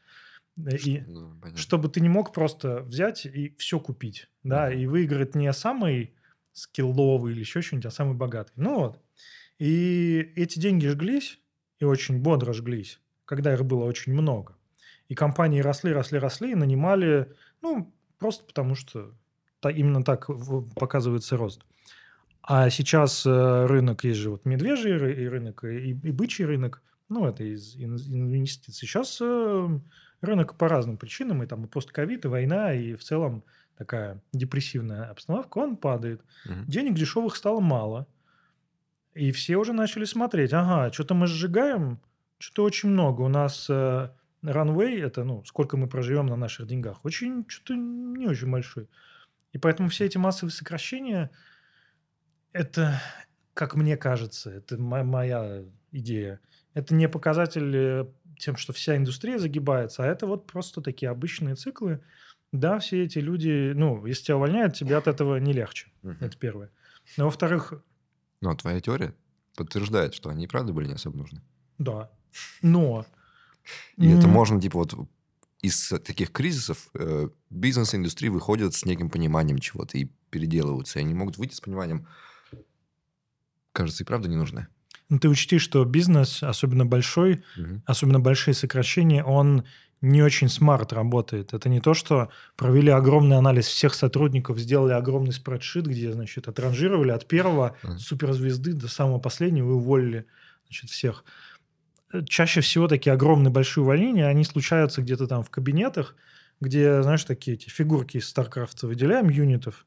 Э, И Ну, чтобы ты не мог просто взять и все купить, да, Мгм. и выиграть не самый скилловый или еще что-нибудь, а самый богатый. Ну вот. И эти деньги жглись, и очень бодро жглись, когда их было очень много. И компании росли, росли, росли, и нанимали, ну, просто потому что именно так показывается рост. А сейчас э, рынок, есть же вот медвежий рынок, и, и бычий рынок, ну, это из ин- инвестиций. Сейчас э, рынок по разным причинам, и там и постковид, и война, и в целом такая депрессивная обстановка, он падает. Мгм. Денег дешевых стало мало. И все уже начали смотреть, ага, что-то мы сжигаем, что-то очень много. У нас э, runway, это, ну, сколько мы проживем на наших деньгах, очень, что-то не очень большой. И поэтому все эти массовые сокращения, это, как мне кажется, это мо- моя идея, это не показатель э, тем, что вся индустрия загибается, а это вот просто такие обычные циклы. Да, все эти люди, ну, если тебя увольняют, тебе от этого не легче. Мгм. Это первое. Но во-вторых, Но твоя теория подтверждает, что они и правда были не особо нужны. да. Но... И это можно, типа, вот из таких кризисов э, бизнес и индустрия выходят с неким пониманием чего-то и переделываются. И они могут выйти с пониманием, кажется, и правда не нужны. Ну, ты учти, что бизнес, особенно большой, Мгм. особенно большие сокращения, он не очень смарт работает. Это не то, что провели огромный анализ всех сотрудников, сделали огромный спредшит, где, значит, отранжировали от первого Ага. суперзвезды до самого последнего и уволили, значит, всех. Чаще всего такие огромные большие увольнения, они случаются где-то там в кабинетах, где, знаешь, такие эти фигурки из StarCraft выделяем, юнитов.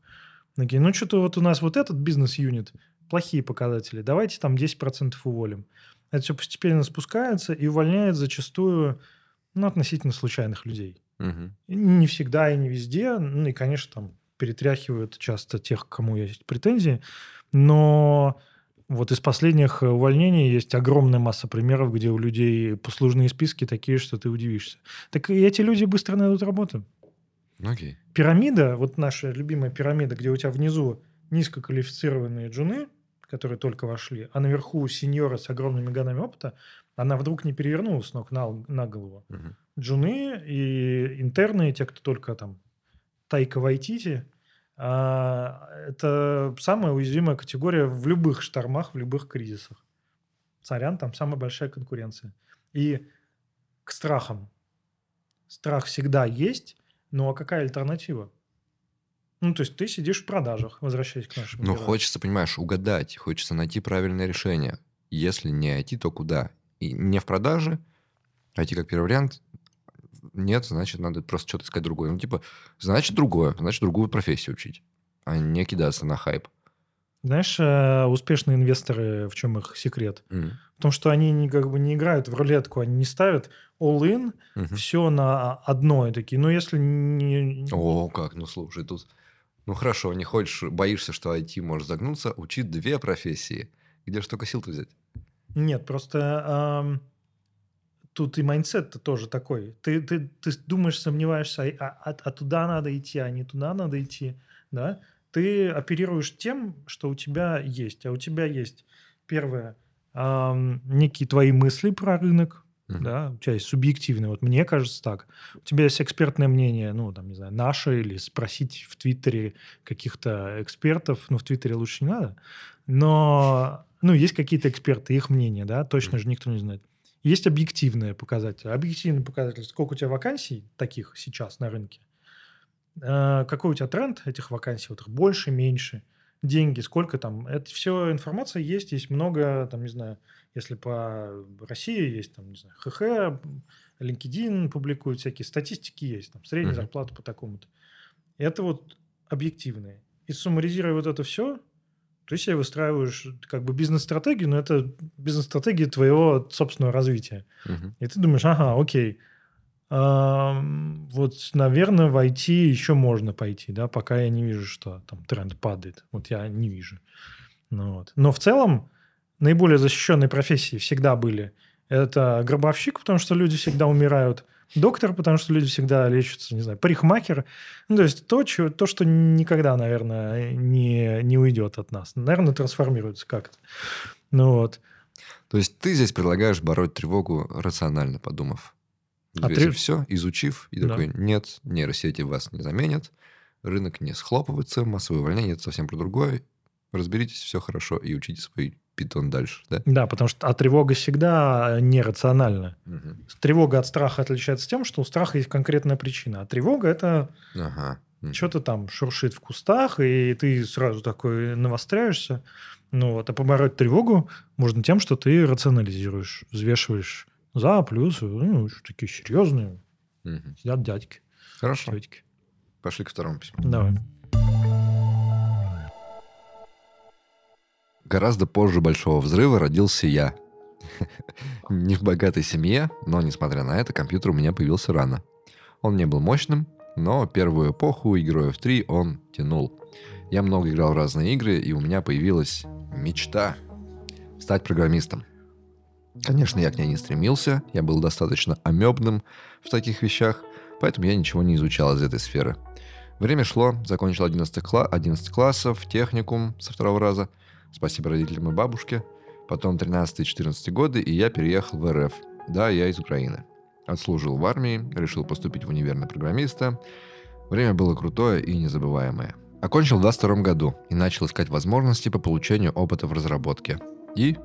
Такие, ну, что-то вот у нас вот этот бизнес-юнит, плохие показатели, давайте там 10% уволим. Это все постепенно спускается и увольняет зачастую ну, относительно случайных людей. И Не всегда и не везде. Ну, и, конечно, там перетряхивают часто тех, кому есть претензии. Но вот из последних увольнений есть огромная масса примеров, где у людей послужные списки такие, что ты удивишься. Так и эти люди быстро найдут работу. Окей. Пирамида, вот наша любимая пирамида, где у тебя внизу низкоквалифицированные джуны, которые только вошли, а наверху сеньоры с огромными годами опыта, она вдруг не перевернулась с ног на, на голову. Мгм. Джуны и интерны, те, кто только там Тайка Вайтити, а, это самая уязвимая категория в любых штормах, в любых кризисах. Сорян, там самая большая конкуренция. И к страхам. Страх всегда есть, но а какая альтернатива? Ну, то есть ты сидишь в продажах, возвращаясь к нашему Ну, хочется, понимаешь, угадать, хочется найти правильное решение. Если не IT, то куда? И не в продаже, IT как первый вариант, нет, значит, надо просто что-то искать другое. Ну, типа, значит, другое, значит, другую профессию учить, а не кидаться на хайп. Знаешь, э, успешные инвесторы, в чем их секрет? Мгм. В том, что они не, как бы не играют в рулетку, они не ставят all-in, Мгм. все на одно. И такие, ну, если не... О, как, ну, слушай, тут... Ну, хорошо, не хочешь, боишься, что IT может загнуться, учи две профессии. Где же только сил-то взять? Нет, просто ам, тут и майндсет-то тоже такой. Ты, ты, ты думаешь, сомневаешься, а, а- а туда надо идти, а не туда надо идти, да? Ты оперируешь тем, что у тебя есть. А у тебя есть, первое, ам, некие твои мысли про рынок, Мгм. да, у тебя есть субъективные, вот мне кажется так. У тебя есть экспертное мнение, ну, там, не знаю, наше, или спросить в Твиттере каких-то экспертов, ну, в Твиттере лучше не надо, но, ну, есть какие-то эксперты, их мнение, да, точно же никто не знает. Есть объективные показатели. Объективный показатель, сколько у тебя вакансий таких сейчас на рынке, э, какой у тебя тренд этих вакансий, вот их больше, меньше, деньги, сколько там. Это все информация есть, есть много, там, не знаю, если по России есть, там, не знаю, ХХ, LinkedIn публикуют всякие статистики есть, там, средняя Мгм. зарплата по такому-то. Это вот объективные. И суммаризируя вот это все, ты себе выстраиваешь как бы бизнес-стратегию, но это бизнес-стратегия твоего собственного развития. Мгм. И ты думаешь, ага, окей, вот, наверное, в IT еще можно пойти, да, пока я не вижу, что там тренд падает. Вот я не вижу. Ну, вот. Но в целом наиболее защищенные профессии всегда были. Это гробовщик, потому что люди всегда умирают. Доктор, потому что люди всегда лечатся, не знаю, парикмахер. Ну, то есть то, чё- то что никогда, наверное, не, не уйдет от нас. Наверное, трансформируется как-то. Ну вот. То есть ты здесь предлагаешь бороть тревогу рационально, подумав. А Взвесив трев- все, изучив, и Да. такой, нет, нейросети вас не заменят, рынок не схлопывается, массовое увольнение – это совсем про другое. Разберитесь, все хорошо, и учите свой питон дальше, да? Да, потому что а тревога всегда нерациональна. Мгм. Тревога от страха отличается тем, что у страха есть конкретная причина. А тревога – это Ага. Мгм. что-то там шуршит в кустах, и ты сразу такой навостряешься. Ну вот, а побороть тревогу можно тем, что ты рационализируешь, взвешиваешь за, плюс, ну, такие серьезные, Мгм. сидят дядьки, Хорошо, тетки. пошли к второму письму. Давай. Гораздо позже Большого Взрыва родился я. Не в богатой семье, но, несмотря на это, компьютер у меня появился рано. Он не был мощным, но первую эпоху и Героев 3 он тянул. Я много играл в разные игры, и у меня появилась мечта стать программистом. Конечно, я к ней не стремился, я был достаточно амебным в таких вещах, поэтому я ничего не изучал из этой сферы. Время шло, закончил 11, кла 11 классов, техникум со второго раза. Спасибо родителям и бабушке. Потом 13-14 годы, и я переехал в РФ. Да, я из Украины. Отслужил в армии, решил поступить в универ на программиста. Время было крутое и незабываемое. Окончил в 22 году и начал искать возможности по получению опыта в разработке. И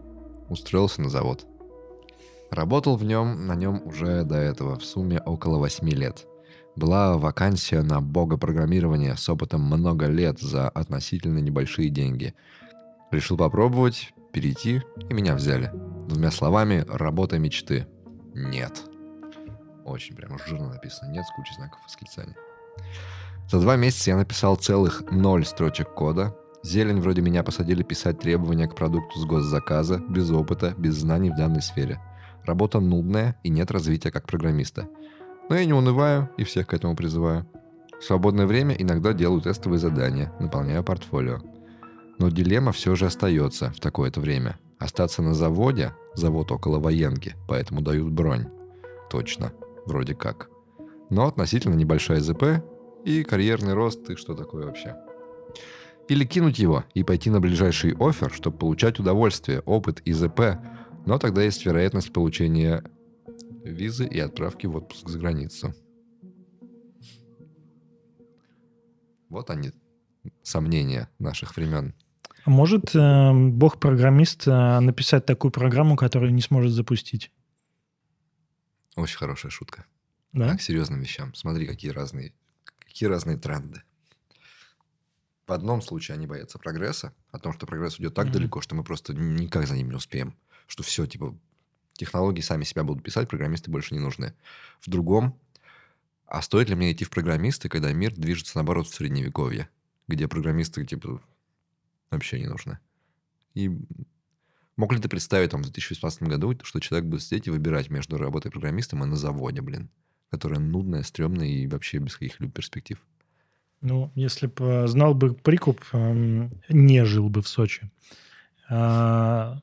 устроился на завод. Работал в нем, на нем уже до этого в сумме около 8 лет. Была вакансия на бога программирования с опытом много лет за относительно небольшие деньги. Решил попробовать, перейти, и меня взяли. Двумя словами, работа мечты. Нет. Очень прямо жирно написано. Нет с кучей знаков восклицания. За два месяца я написал целых ноль строчек кода. Зелень вроде меня посадили писать требования к продукту с госзаказа, без опыта, без знаний в данной сфере. Работа нудная и нет развития как программиста. Но я не унываю и всех к этому призываю. В свободное время иногда делаю тестовые задания, наполняю портфолио. Но дилемма все же остается в такое-то время. Остаться на заводе, завод около военки, поэтому дают бронь. Точно, вроде как. Но относительно небольшая ЗП и карьерный рост, ты что такое вообще? Или кинуть его и пойти на ближайший офер, чтобы получать удовольствие, опыт и ЗП, но тогда есть вероятность получения визы и отправки в отпуск за границу. Вот они, сомнения наших времен. А может э, бог-программист э, написать такую программу, которую не сможет запустить? Очень хорошая шутка. Да? к серьезным вещам. Смотри, какие разные, какие разные тренды. В одном случае они боятся прогресса, о том, что прогресс уйдет так Мгм. далеко, что мы просто никак за ним не успеем. Что все, типа, технологии сами себя будут писать, программисты больше не нужны. В другом, а стоит ли мне идти в программисты, когда мир движется, наоборот, в средневековье, где программисты, типа, вообще не нужны? И мог ли ты представить там в 2018 году, что человек будет сидеть и выбирать между работой программистом и на заводе, блин, которая нудная, стрёмная и вообще без каких-либо перспектив? Ну, если бы знал бы прикуп, эм, не жил бы в Сочи. А,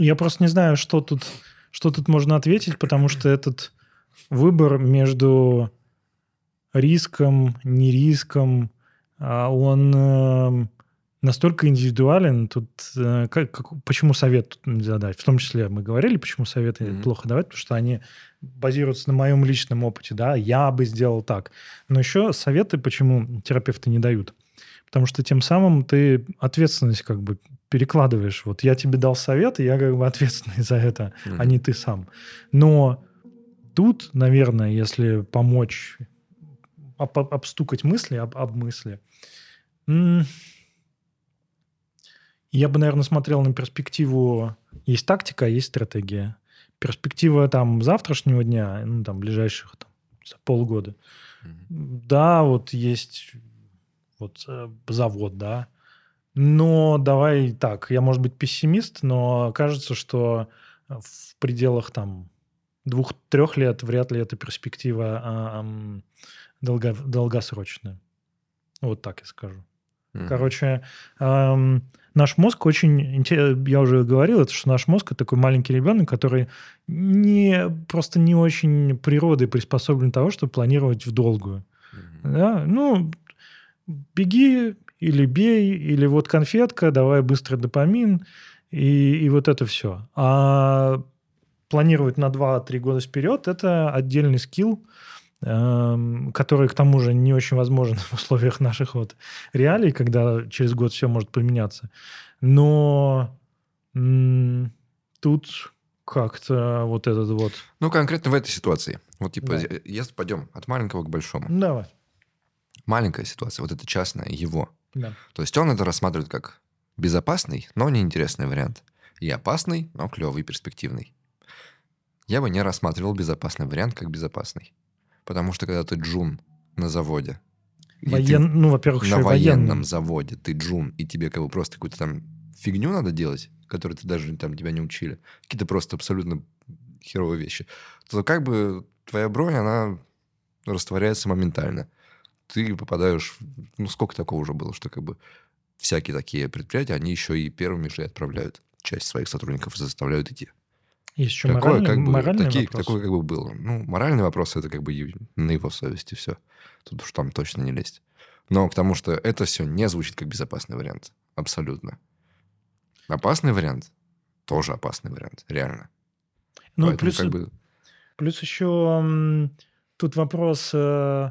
Я просто не знаю, что тут, что тут можно ответить, потому что этот выбор между риском, не риском, а, он эм, настолько индивидуален. Тут э, как, как- почему совет тут нельзя дать? В том числе мы говорили, почему советы Мгм. плохо давать, потому что они базируются на моем личном опыте, да, я бы сделал так. Но еще советы, почему терапевты не дают. Потому что тем самым ты ответственность как бы перекладываешь. Вот я тебе дал совет, и я как бы ответственный за это, а не ты сам. Но тут, наверное, если помочь об- об- обстукать мысли, об, об мысли, я бы, наверное, смотрел на перспективу. Есть тактика, а есть стратегия. Перспектива там завтрашнего дня, ну там ближайших там, за полгода. Мгм. Да, вот есть вот э, завод, да. Но давай так, я, может быть, пессимист, но кажется, что в пределах там двух-трех лет вряд ли эта перспектива а, ам, долго- долгосрочная. Вот так я скажу. Мгм. Короче, ам, наш мозг очень... Я уже говорил, это что наш мозг это такой маленький ребенок, который не, просто не очень природой приспособлен того, чтобы планировать в долгую. Мгм. Да? Ну, беги или бей, или вот конфетка, давай быстро допамин, и, и вот это все. А планировать на 2-3 года вперед – это отдельный скилл, эм, который, к тому же, не очень возможен в условиях наших вот реалий, когда через год все может поменяться. Но м, тут как-то вот этот вот... Ну, конкретно в этой ситуации. Вот, типа, Да. если пойдем от маленького к большому. Давай. Маленькая ситуация, вот это частная, его. Да. То есть он это рассматривает как безопасный, но неинтересный вариант. И опасный, но клевый, перспективный. Я бы не рассматривал безопасный вариант как безопасный. Потому что когда ты джун на заводе, и ты Воен... Ну, во-первых, на военном заводе ты джун, и тебе как бы просто какую-то там фигню надо делать, которую ты даже там тебя не учили, какие-то просто абсолютно херовые вещи, то как бы твоя бронь, она растворяется моментально. Ты попадаешь... Ну, сколько такого уже было, что как бы всякие такие предприятия, они еще и первыми же отправляют часть своих сотрудников заставляют идти. Есть еще Такое, моральный, как бы, моральный такие, вопрос. такое как бы было. Ну, моральный вопрос это как бы на его совести все. Тут уж там точно не лезть. Но к тому, что это все не звучит как безопасный вариант. Абсолютно. Опасный вариант тоже опасный вариант, реально. Ну, Поэтому плюс, как бы плюс еще тут вопрос... э,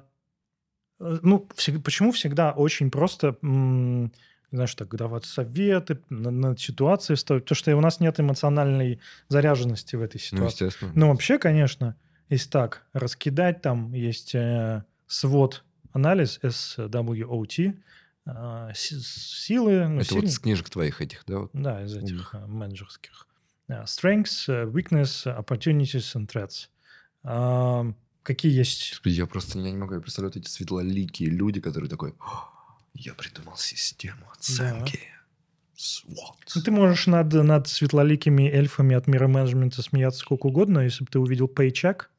ну, всег- почему всегда очень просто, м, знаешь, так, давать советы, на, на ситуации вставить? Потому что у нас нет эмоциональной заряженности в этой ну, ситуации. естественно. Ну, вообще, конечно, если так раскидать, там есть э, свод анализ SWOT, э, си- силы, ну, это вот сильные- с книжек твоих этих, да? Вот? да, из этих э, менеджерских. Э, Strengths, э, weakness, opportunities and threats. А, Какие есть... Я просто я не могу представлять эти светлоликие люди, которые такой, «О, я придумал систему оценки. SWOT». Ну, Ты можешь над, над светлоликими эльфами от мира менеджмента смеяться сколько угодно, если бы ты увидел пейчек,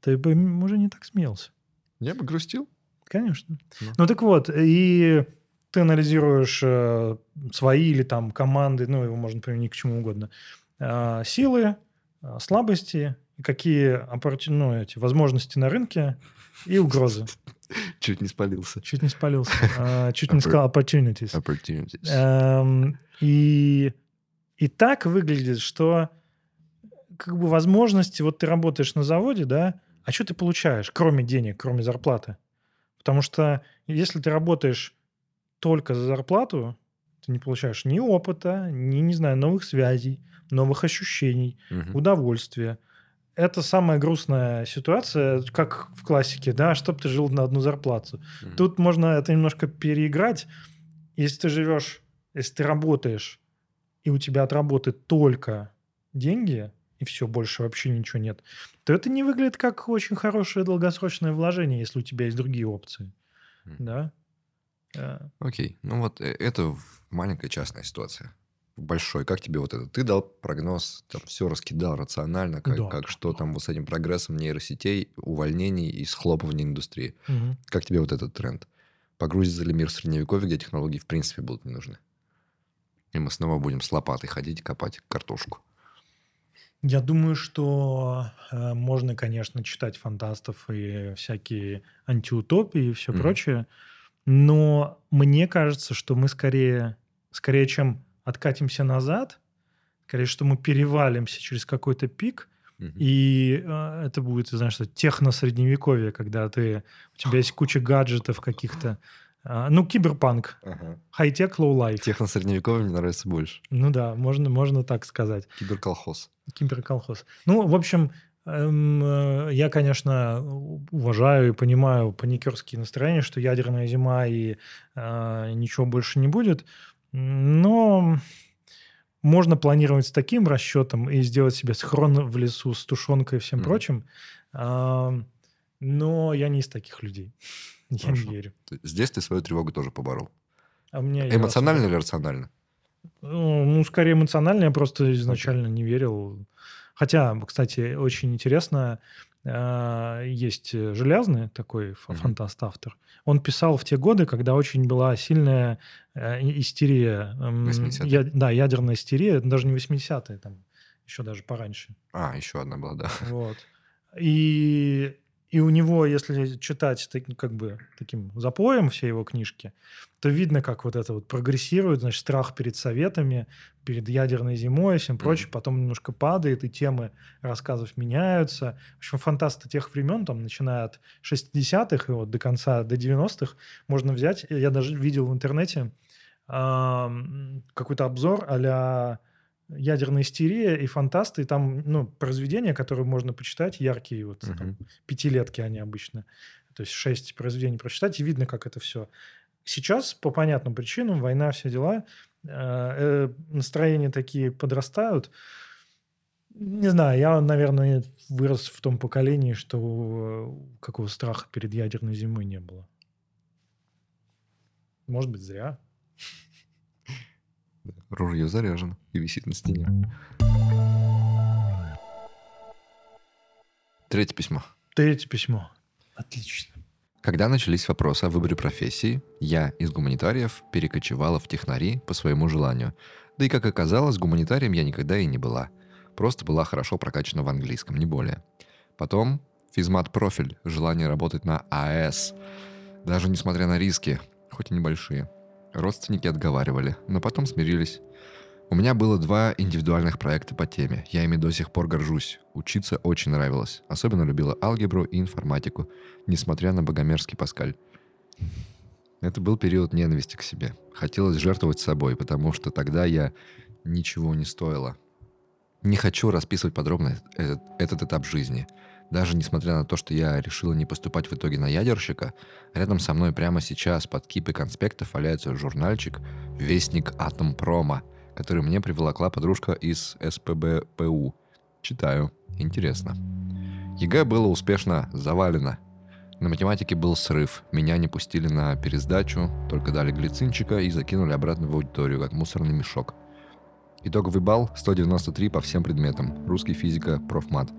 ты бы уже не так смеялся. Я бы грустил. Конечно. Ну. Ну так вот, и ты анализируешь э, свои или там команды, ну его можно применить к чему угодно, а, силы, а, слабости, какие оппорти- ну, эти возможности на рынке и угрозы. Чуть не спалился. Чуть не спалился. А, Чуть не сказал opportunities. Opportunities. Эм, И, и так выглядит, что как бы возможности, вот ты работаешь на заводе, да, а что ты получаешь, кроме денег, кроме зарплаты? Потому что если ты работаешь только за зарплату, ты не получаешь ни опыта, ни, не знаю, новых связей, новых ощущений, Мгм. удовольствия. Это самая грустная ситуация, как в классике, да, чтоб ты жил на одну зарплату. Мгм. Тут можно это немножко переиграть. Если ты живешь, если ты работаешь, и у тебя от работы только деньги, и все, больше вообще ничего нет, то это не выглядит как очень хорошее долгосрочное вложение, если у тебя есть другие опции. Мгм. Да? Э, Окей. Ну вот э, это маленькая частная ситуация. Большой. Как тебе вот это? Ты дал прогноз, там все раскидал рационально, как, Да, как что там вот с этим прогрессом нейросетей, увольнений и схлопывания индустрии. мгм. Как тебе вот этот тренд? Погрузится ли мир в средневековье, где технологии в принципе будут не нужны? И мы снова будем с лопатой ходить, копать картошку. Я думаю, что э, можно, конечно, читать фантастов и всякие антиутопии и все Мгм. прочее, но мне кажется, что мы скорее, скорее, чем откатимся назад, скорее, что мы перевалимся через какой-то пик, и э, это будет, знаешь, что техно-средневековье, когда ты, у тебя есть куча гаджетов каких-то. А, ну, киберпанк. Ага. High-tech, low-life. Техно-средневековье мне нравится больше. Ну да, можно, можно так сказать. Киберколхоз. Киберколхоз. Ну, в общем, эм, э, я, конечно, уважаю и понимаю паникерские настроения, что ядерная зима и э, ничего больше не будет, но можно планировать с таким расчетом и сделать себе схрон в лесу с тушенкой и всем Мгм. прочим, Ам, но я не из таких людей. Я не Хорошо. верю. Здесь ты свою тревогу тоже поборол. А у меня я Эмоционально или рационально? Ну, ну, скорее эмоционально, я просто изначально не верил. Хотя, кстати, очень интересно, а, есть э, Железный такой Мгм. фантаст-автор. Он писал в те годы, когда очень была сильная э, истерия. эм, 80-е. я- да, ядерная истерия, даже не 80-е, там еще даже пораньше. А, еще одна была, да. Вот. И, и у него, если читать как бы таким запоем все его книжки, то видно, как вот это вот прогрессирует, значит, страх перед советами, перед ядерной зимой и всем Мгм. прочее, потом немножко падает, и темы рассказов меняются. В общем, фантасты тех времен, там, начиная от 60-х и вот до конца, до 90-х, можно взять, я даже видел в интернете какой-то обзор а ядерная истерия и фантасты, и там, ну, произведения, которые можно почитать, яркие, вот там, Мгм. пятилетки они обычно, то есть шесть произведений прочитать, и видно, как это все. Сейчас, по понятным причинам, война, все дела, э, э, настроения такие подрастают. Не знаю, я, наверное, вырос в том поколении, что э, какого страха перед ядерной зимой не было. Может быть, зря. Ружье заряжено и висит на стене. Третье письмо. Третье письмо. Отлично. Когда начались вопросы о выборе профессии, я из гуманитариев перекочевала в технари по своему желанию. Да и, как оказалось, гуманитарием я никогда и не была. Просто была хорошо прокачана в английском, не более. Потом физмат-профиль, желание работать на АЭС. Даже несмотря на риски, хоть и небольшие. Родственники отговаривали, но потом смирились. У меня было два индивидуальных проекта по теме. Я ими до сих пор горжусь. Учиться очень нравилось. Особенно любила алгебру и информатику, несмотря на богомерзкий Паскаль. Это был период ненависти к себе. Хотелось жертвовать собой, потому что тогда я ничего не стоила. Не хочу расписывать подробно этот, этот этап жизни. Даже несмотря на то, что я решила не поступать в итоге на ядерщика, рядом со мной прямо сейчас под кипой конспектов валяется журнальчик «Вестник Атомпрома», который мне приволокла подружка из СПБПУ. Читаю. Интересно. ЕГЭ было успешно завалено. На математике был срыв. Меня не пустили на пересдачу, только дали глицинчика и закинули обратно в аудиторию, как мусорный мешок. Итоговый балл 193 по всем предметам. Русский, физика, профмат.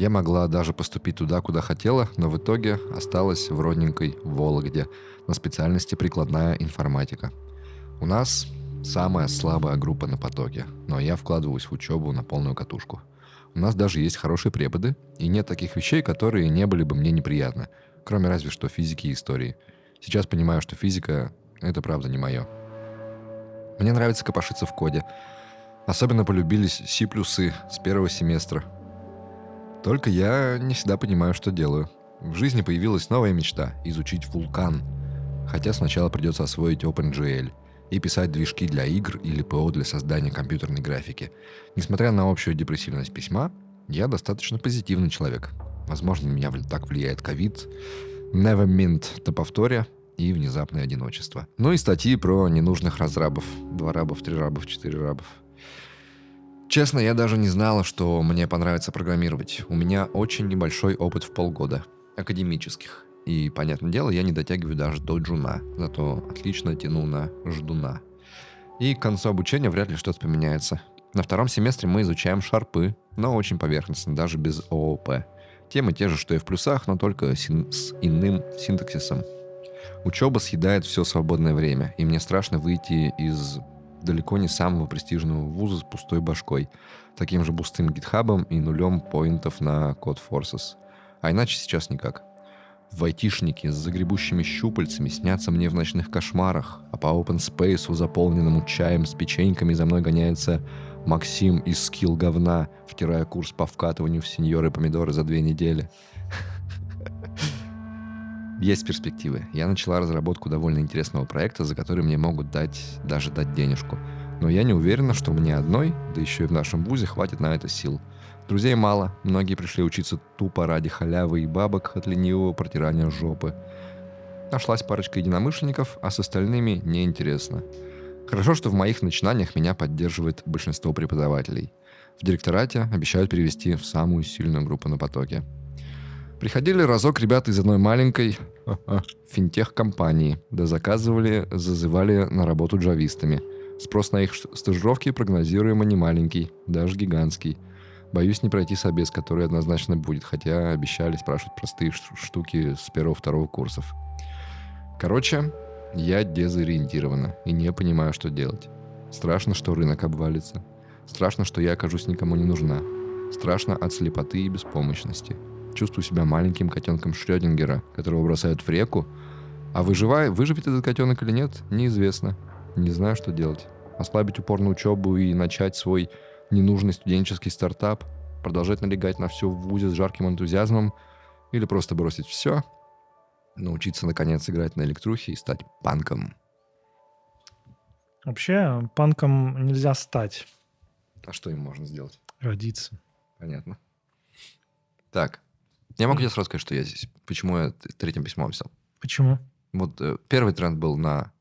Я могла даже поступить туда, куда хотела, но в итоге осталась в родненькой Вологде на специальности прикладная информатика. У нас Самая слабая группа на потоке, но я вкладываюсь в учебу на полную катушку. У нас даже есть хорошие преподы, и нет таких вещей, которые не были бы мне неприятны, кроме разве что физики и истории. Сейчас понимаю, что физика — это правда не мое. Мне нравится копошиться в коде. Особенно полюбились C++ с первого семестра. Только я не всегда понимаю, что делаю. В жизни появилась новая мечта — изучить вулкан. Хотя сначала придется освоить OpenGL — и писать движки для игр или ПО для создания компьютерной графики. Несмотря на общую депрессивность письма, я достаточно позитивный человек. Возможно, на меня так влияет ковид, never mint на повторе и внезапное одиночество. Ну и статьи про ненужных разрабов. Два рабов, три рабов, четыре рабов. Честно, я даже не знала, что мне понравится программировать. У меня очень небольшой опыт в полгода. Академических. И, понятное дело, я не дотягиваю даже до джуна, зато отлично тяну на ждуна. И к концу обучения вряд ли что-то поменяется. На втором семестре мы изучаем шарпы, но очень поверхностно, даже без ООП. Темы те же, что и в плюсах, но только син- с иным синтаксисом. Учеба съедает все свободное время, и мне страшно выйти из далеко не самого престижного вуза с пустой башкой, таким же пустым гитхабом и нулем поинтов на Code Forces. А иначе сейчас никак. Вайтишники с загребущими щупальцами снятся мне в ночных кошмарах, а по open space, заполненному чаем с печеньками, за мной гоняется Максим из скилл говна, втирая курс по вкатыванию в сеньоры помидоры за две недели. Есть перспективы. Я начала разработку довольно интересного проекта, за который мне могут дать, даже дать денежку. Но я не уверена, что мне одной, да еще и в нашем вузе, хватит на это сил. Друзей мало, многие пришли учиться тупо ради халявы и бабок от ленивого протирания жопы. Нашлась парочка единомышленников, а с остальными неинтересно. Хорошо, что в моих начинаниях меня поддерживает большинство преподавателей. В директорате обещают перевести в самую сильную группу на потоке. Приходили разок ребята из одной маленькой финтех-компании, да заказывали, зазывали на работу джавистами. Спрос на их стажировки прогнозируемо не маленький, даже гигантский – Боюсь не пройти собес, который однозначно будет, хотя обещали спрашивать простые штуки с первого-второго курсов. Короче, я дезориентирована и не понимаю, что делать. Страшно, что рынок обвалится. Страшно, что я окажусь никому не нужна. Страшно от слепоты и беспомощности. Чувствую себя маленьким котенком Шрёдингера, которого бросают в реку, а выживая, выживет этот котенок или нет, неизвестно. Не знаю, что делать. Ослабить упор на учебу и начать свой ненужный студенческий стартап, продолжать налегать на все в ВУЗе с жарким энтузиазмом или просто бросить все, научиться наконец играть на электрухе и стать панком. Вообще, панком нельзя стать. А что им можно сделать? Родиться. Понятно. Так, я могу тебе сразу сказать, что я здесь. Почему я третьим письмом писал? Почему? Вот э, первый тренд был на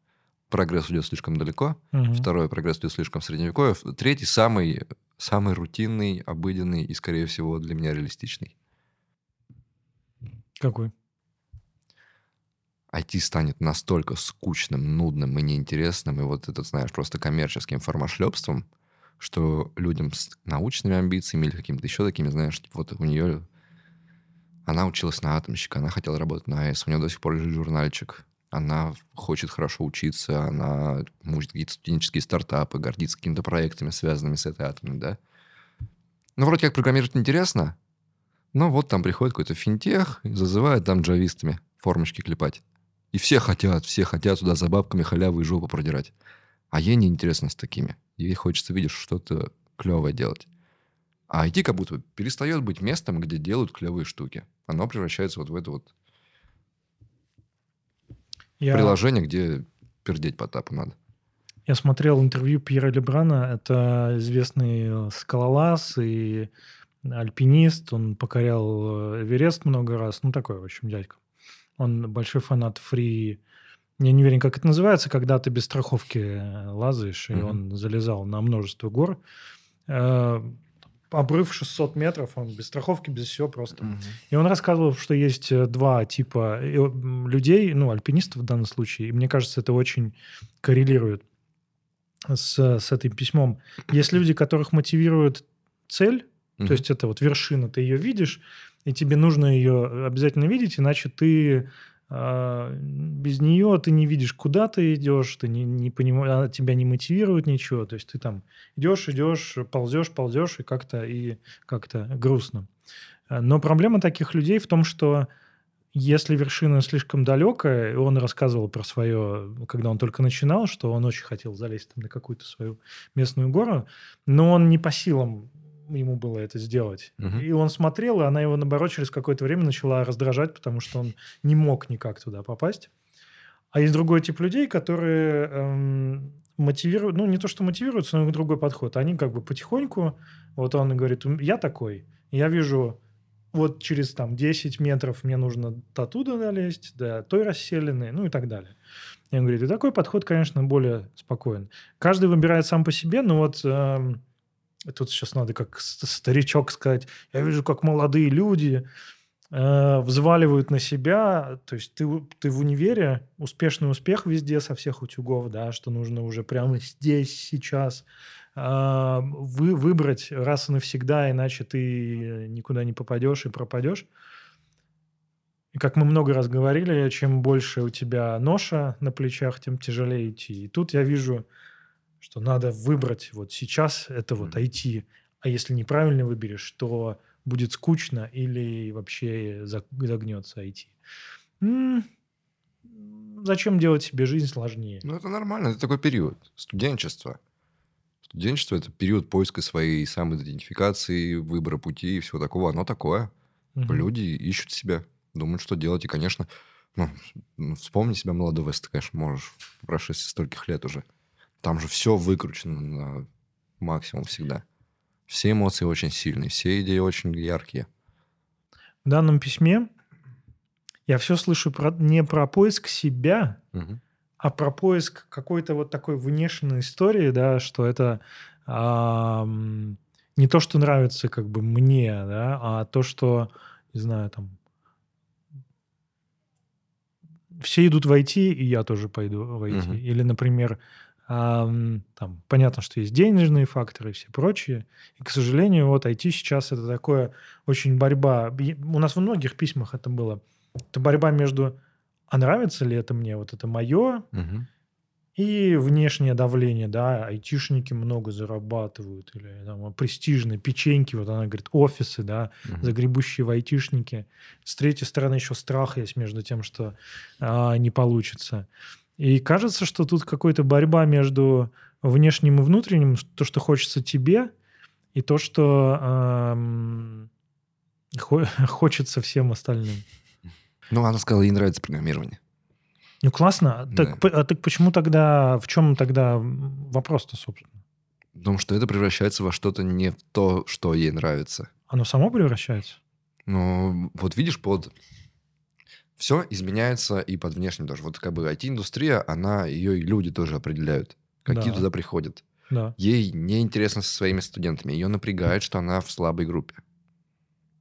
прогресс идет слишком далеко, угу. второй прогресс идет слишком средневековье, третий самый, самый рутинный, обыденный и, скорее всего, для меня реалистичный. Какой? IT станет настолько скучным, нудным и неинтересным, и вот это, знаешь, просто коммерческим формашлепством, что людям с научными амбициями или какими-то еще такими, знаешь, типа вот у нее Она училась на атомщика, она хотела работать на АЭС, у нее до сих пор лежит журнальчик. Она хочет хорошо учиться, она может какие-то студенческие стартапы, гордится какими-то проектами, связанными с этой атомной, да. Ну, вроде как программировать интересно, но вот там приходит какой-то финтех, и зазывает там джавистами формочки клепать. И все хотят, все хотят туда за бабками халяву и жопу продирать. А ей неинтересно с такими. Ей хочется, видишь, что-то клевое делать. А IT как будто перестает быть местом, где делают клевые штуки. Оно превращается вот в это вот Я, приложение, где пердеть по тапу надо. я смотрел интервью Пьера Лебрана. Это известный э, скалолаз и альпинист. Он покорял э, Эверест много раз. Ну, такой, в общем, дядька. Он большой фанат фри... Я не уверен, как это называется, когда ты без страховки э, лазаешь, и Мгм. он залезал на множество гор. Обрыв 600 метров, он без страховки, без всего просто. И он рассказывал, что есть э, два типа э, людей, ну, альпинистов в данном случае. И мне кажется, это очень коррелирует с, с этим письмом. Есть люди, которых мотивирует цель, Мгм. то есть это вот вершина, ты ее видишь, и тебе нужно ее обязательно видеть, иначе ты без нее ты не видишь, куда ты идешь, ты не, не понимаешь, она тебя не мотивирует ничего. То есть ты там идешь, идешь, ползешь, ползешь, и как-то и как-то грустно. А, Но проблема таких людей в том, что если вершина слишком далекая, и он рассказывал про свое, когда он только начинал, что он очень хотел залезть там на какую-то свою местную гору, но он не по силам ему было это сделать. Мгм. И он смотрел, и она его, наоборот, через какое-то время начала раздражать, потому что он не мог никак туда попасть. А есть другой тип людей, которые эм, мотивируют, ну, не то, что мотивируются, но другой подход. Они как бы потихоньку, вот он говорит, «М, я такой, я вижу, вот через там 10 метров мне нужно до туда долезть, до той расселенной, ну и так далее. И он говорит, и такой подход, конечно, более спокоен. Каждый выбирает сам по себе, но вот эм, тут сейчас надо как ст- старичок сказать, я вижу, как молодые люди э, взваливают на себя, то есть ты, ты в универе, успешный успех везде со всех утюгов, да, что нужно уже прямо здесь, сейчас а, вы, выбрать раз и навсегда, иначе ты никуда не попадешь и пропадешь. И как мы много раз говорили, чем больше у тебя ноша на плечах, тем тяжелее идти. И тут я вижу, что надо выбрать вот сейчас это вот. IT, а если неправильно выберешь, то будет скучно или вообще заг- загнется IT. М, Зачем делать себе жизнь сложнее? Ну, это нормально, это такой период. Студенчество. Студенчество – это период поиска своей самоидентификации, выбора пути и всего такого. Оно такое. Мгм. Люди ищут себя, думают, что делать. И, конечно, ну, вспомни себя молодого, если ты, конечно, можешь, по прошествии стольких лет уже. Там же все выкручено на максимум всегда. Все эмоции очень сильные, все идеи очень яркие. В данном письме я все слышу про- не про поиск себя, Мгм. а про поиск какой-то вот такой внешней истории, да, что это ам, не то, что нравится как бы мне, да, а то, что, не знаю, там все идут в IT, и я тоже пойду в IT. Мгм. Или, например, там понятно, что есть денежные факторы и все прочие. И, к сожалению, вот IT сейчас это такое очень борьба. У нас во многих письмах это было. Это борьба между а нравится ли это мне, вот это мое, Мгм. и внешнее давление, да, айтишники много зарабатывают, или там, престижные печеньки, вот она говорит, офисы, да, Мгм. загребущие в айтишники. С третьей стороны еще страх есть между тем, что а, не получится. И кажется, что тут какая-то борьба между внешним и внутренним, то, что хочется тебе, и то, что ам, хо- хочется всем остальным. Ну, она сказала, ей нравится программирование. Ну, классно. Да. Так, а так почему тогда, в чем тогда вопрос-то, собственно? Потому что это превращается во что-то не то, что ей нравится. Оно само превращается? Ну, вот видишь, под... Все изменяется и под внешним тоже. Вот как бы IT-индустрия, она, ее и люди тоже определяют, какие Да. туда приходят. Да. Ей неинтересно со своими студентами. Ее напрягает, что она в слабой группе.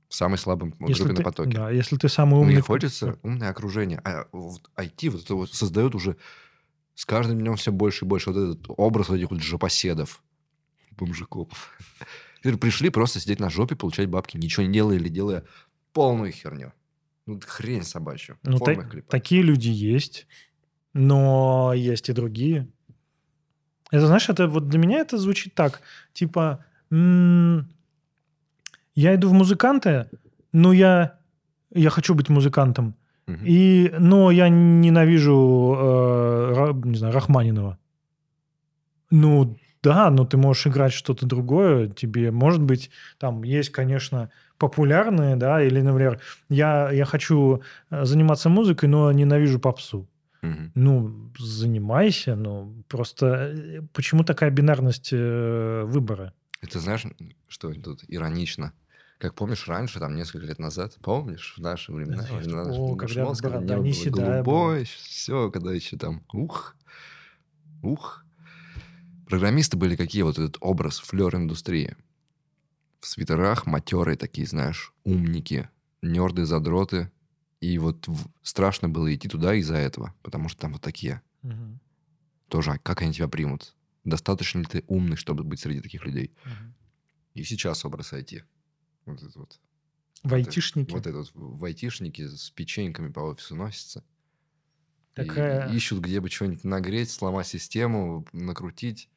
В самой слабой Если группе ты, на потоке. да, если ты самый Ну, умный... в- хочется умное окружение. А вот IT вот это вот создает уже с каждым днем все больше и больше вот этот образ вот этих вот жопоседов, бомжиков. Пришли просто сидеть на жопе, получать бабки, ничего не делая или делая полную херню. Ну, хрень собачью. Ну, та- такие люди есть, но есть и другие. Это, знаешь, это вот для меня это звучит так, типа, м, я иду в музыканты, но я, я хочу быть музыкантом, и, но я ненавижу, э, не знаю, Рахманинова. Ну, да, но ты можешь играть что-то другое. Тебе, может быть, там есть, конечно, популярные, да, или, например, я, я хочу э, заниматься музыкой, но ненавижу попсу. Мгм. Ну, занимайся, но просто э, почему такая бинарность э, выбора? Это знаешь, что тут иронично? Как помнишь, раньше, там, несколько лет назад, помнишь, в наши времена, О, когда Шмолского, борода небо не было голубое, все, когда еще там, ух, ух. Программисты были какие? Вот этот образ, флер индустрии. В свитерах матерые такие, знаешь, умники, нерды, задроты. И вот страшно было идти туда из-за этого, потому что там вот такие. Мгм, Тоже, а как они тебя примут? Достаточно ли ты умный, чтобы быть среди таких людей? мгм. И сейчас образ IT. Вот это вот. В Вот айтишнике. Вот этот в айтишнике с печеньками по офису носится. И- Такая- И ищут, где бы что-нибудь нагреть, сломать систему, накрутить,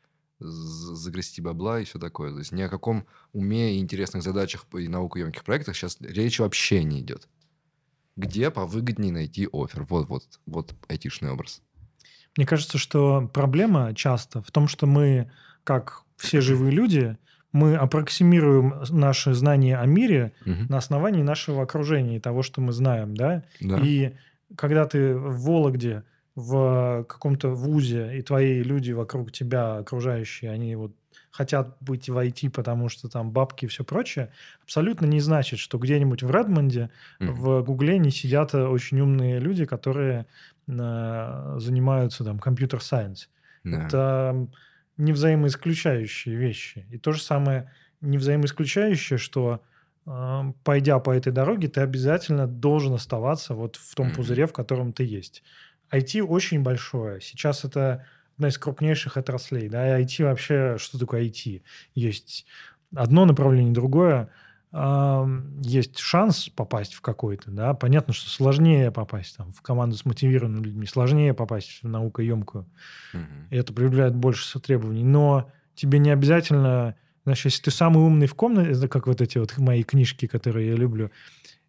загрести бабла и все такое. То есть ни о каком уме и интересных задачах и наукоемких проектах сейчас речи вообще не идет. Где повыгоднее найти офер? Вот, вот, вот айтишный образ. Мне кажется, что проблема часто в том, что мы, как все живые люди, мы аппроксимируем наши знания о мире Мгм. на основании нашего окружения и того, что мы знаем, да? Да. И когда ты в Вологде, в каком-то вузе, и твои люди вокруг тебя, окружающие, они вот хотят быть в IT, потому что там бабки и все прочее, абсолютно не значит, что где-нибудь в Редмонде, Мгм. в Гугле не сидят очень умные люди, которые э, занимаются там компьютер-сайенс. Да. Это не взаимоисключающие вещи. И то же самое не взаимоисключающее, что э, пойдя по этой дороге, ты обязательно должен оставаться вот в том Мгм. пузыре, в котором ты есть. IT очень большое. Сейчас это одна из крупнейших отраслей. Да? И IT вообще, что такое IT? Есть одно направление, другое. Есть шанс попасть в какой-то, да, понятно, что сложнее попасть там, в команду с мотивированными людьми, сложнее попасть в наукоемкую, Мгм. и это предъявляет больше требований, но тебе не обязательно, знаешь, если ты самый умный в комнате, это как вот эти вот мои книжки, которые я люблю,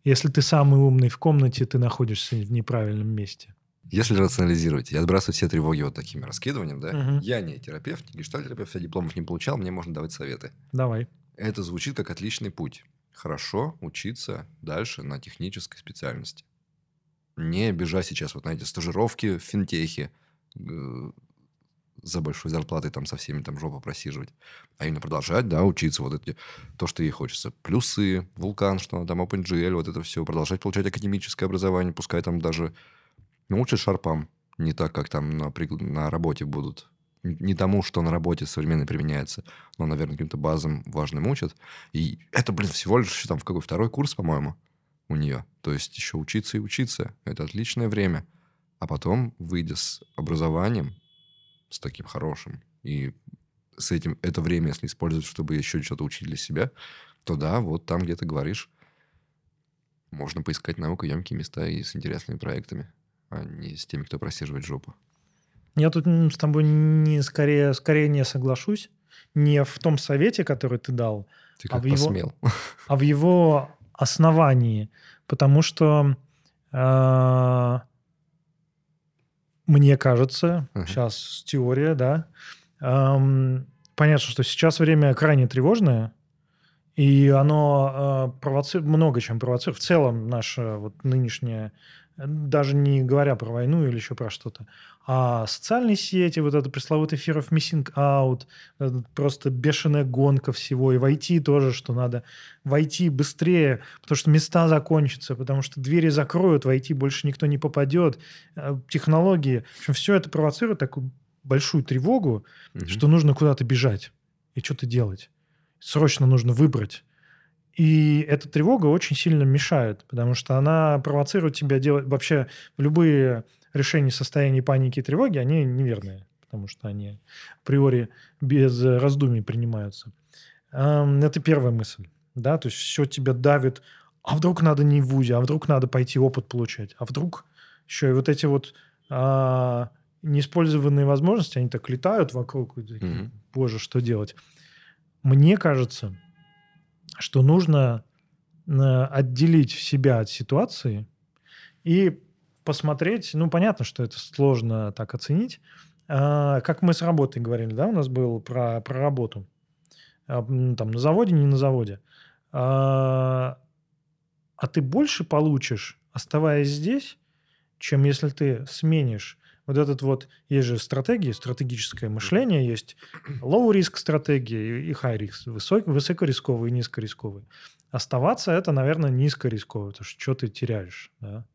если ты самый умный в комнате, ты находишься в неправильном месте. Если рационализировать и отбрасывать все тревоги вот такими раскидыванием, да, Мгм. я не терапевт, не гештальтерапевт, я дипломов не получал, мне можно давать советы. Давай. Это звучит как отличный путь. Хорошо учиться дальше на технической специальности. Не бежать сейчас вот на эти стажировки в финтехе за большой зарплатой там со всеми там жопу просиживать. А именно продолжать, да, учиться вот эти, то, что ей хочется. Плюсы, вулкан, что там OpenGL, вот это все. Продолжать получать академическое образование, пускай там даже научат шарпам. Не так, как там на, на работе будут. Не тому, что на работе современно применяется, но, наверное, каким-то базам важным учат. И это, блин, всего лишь там в какой второй курс, по-моему, у нее. То есть еще учиться и учиться. Это отличное время. А потом, выйдя с образованием, с таким хорошим, и с этим это время, если использовать, чтобы еще что-то учить для себя, то да, вот там, где ты говоришь, можно поискать наукоемкие места и с интересными проектами, а не с теми, кто просиживает жопу. Я тут с тобой не скорее, скорее не соглашусь. Не в том совете, который ты дал, Ты А в его- посмел. а в его основании. Потому что э, мне кажется, Ага. сейчас теория, да, эм, понятно, что сейчас время крайне тревожное, и оно э, провоцирует, много чем провоцирует. В целом наше вот нынешнее, э, даже не говоря про войну или еще про что-то, а социальные сети, вот это пресловутый fear of missing out, просто бешеная гонка всего, и войти тоже, что надо войти быстрее, потому что места закончатся, потому что двери закроют, войти больше никто не попадет, э, технологии. В общем, все это провоцирует такую большую тревогу, Мгм. что нужно куда-то бежать и что-то делать. Срочно нужно выбрать. И эта тревога очень сильно мешает, потому что она провоцирует тебя делать... Вообще любые решения состояния паники и тревоги, они неверные, потому что они априори без раздумий принимаются. Это первая мысль. Да? То есть все тебя давит а вдруг надо не в ВУЗе, а вдруг надо пойти опыт получать, а вдруг еще и вот эти вот а, неиспользованные возможности, они так летают вокруг, и такие, Мгм. боже, что делать? Мне кажется, что нужно э, отделить себя от ситуации и посмотреть, ну, понятно, что это сложно так оценить, а, как мы с работой говорили, да, у нас был про, про работу. А, Там на заводе, не на заводе. А а ты больше получишь, оставаясь здесь, чем если ты сменишь вот этот вот, есть же стратегии, стратегическое мышление, есть low-risk стратегии и high-risk, высок, высокорисковые и низкорисковые. Оставаться это, наверное, низкорисково, потому что что ты теряешь, да?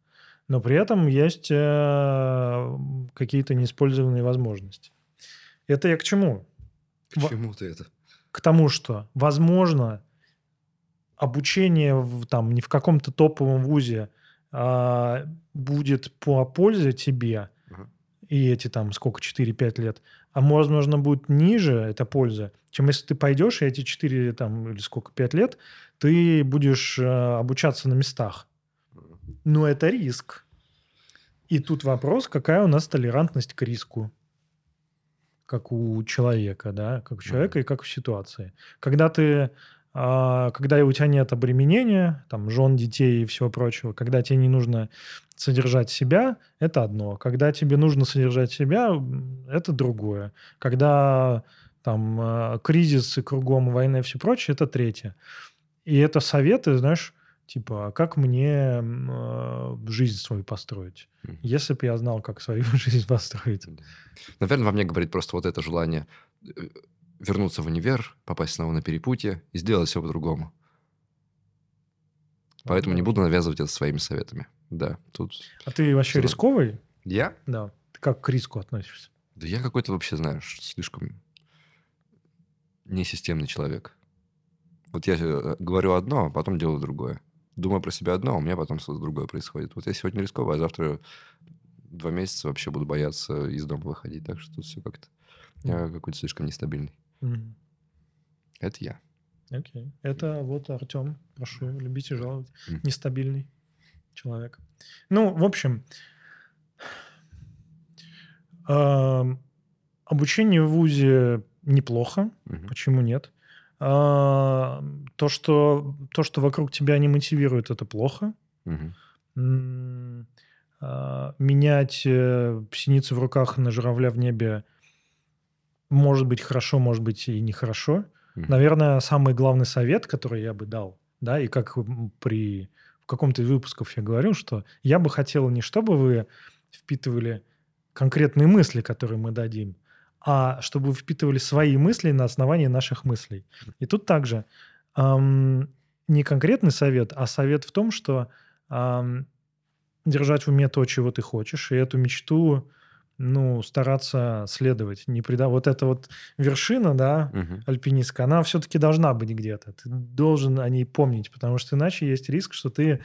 Но при этом есть э, какие-то неиспользованные возможности. Это я к чему? К чему ты это? к тому, что, возможно, обучение в, там, не в каком-то топовом вузе а, будет по пользе тебе. И эти там сколько, 4-5 лет, а возможно будет ниже эта польза, чем если ты пойдешь, и эти 4 там, или сколько, 5 лет ты будешь а, обучаться на местах. Но это риск. И тут вопрос, какая у нас толерантность к риску как у человека, да, как у человека и как в ситуации. Когда ты, когда у тебя нет обременения, там, жен, детей и всего прочего, когда тебе не нужно содержать себя, это одно. Когда тебе нужно содержать себя, это другое. Когда там а, кризис и кругом война и все прочее, это третье. И это советы, знаешь, типа, а как мне а, жизнь свою построить? Мгм. Если бы я знал, как свою жизнь построить. Наверное, во мне говорит просто вот это желание э, вернуться в универ, попасть снова на перепутье и сделать все по-другому. Поэтому не буду навязывать это своими советами. Да, тут... А ты вообще рисковый? Я? Да. Ты как к риску относишься? Да я какой-то вообще, знаешь, слишком несистемный человек. Вот я э, говорю одно, а потом делаю другое. Думаю про себя одно, а у меня потом что-то другое происходит. Вот я сегодня рисковый, а завтра два месяца вообще буду бояться из дома выходить. Так что тут все как-то... Я какой-то слишком нестабильный. Мгм. Это я. Окей. Это вот Артем. Прошу, любите жаловать. Мгм. Нестабильный человек. Ну, в общем, ам, обучение в ВУЗе неплохо. Мгм. Почему нет? А, То что, то, что вокруг тебя не мотивирует, это плохо. М, а, Менять э, синицу в руках на журавля в небе может быть хорошо, может быть и нехорошо. Мгм. Наверное, самый главный совет, который я бы дал, да, и как при в каком-то из выпусков я говорил, что я бы хотел не чтобы вы впитывали конкретные мысли, которые мы дадим, а чтобы вы впитывали свои мысли на основании наших мыслей. И тут также ам, не конкретный совет, а совет в том, что ам, держать в уме то, чего ты хочешь, и эту мечту, ну, стараться следовать. Не преда... Вот эта вот вершина, да, Мгм. альпинистка, она все-таки должна быть где-то. Ты должен о ней помнить, потому что иначе есть риск, что ты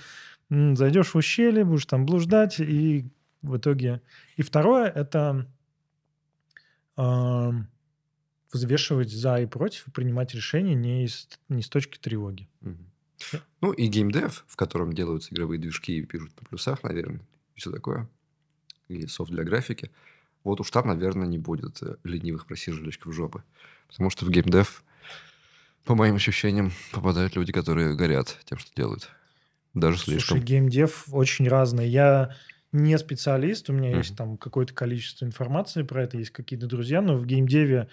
зайдешь в ущелье, будешь там блуждать, и в итоге... И второе – это ам, взвешивать за и против и принимать решения не, из, не с точки тревоги. Мгм. Ну и геймдев, в котором делаются игровые движки и пишут на плюсах, наверное, и все такое. И софт для графики. Вот уж там, наверное, не будет э, ленивых просиживальщиков жопы. Потому что в геймдев, по моим ощущениям, попадают люди, которые горят тем, что делают. Даже слишком. Слушай, геймдев очень разный. Я не специалист, у меня Мгм. есть там какое-то количество информации про это, есть какие-то друзья, но в геймдеве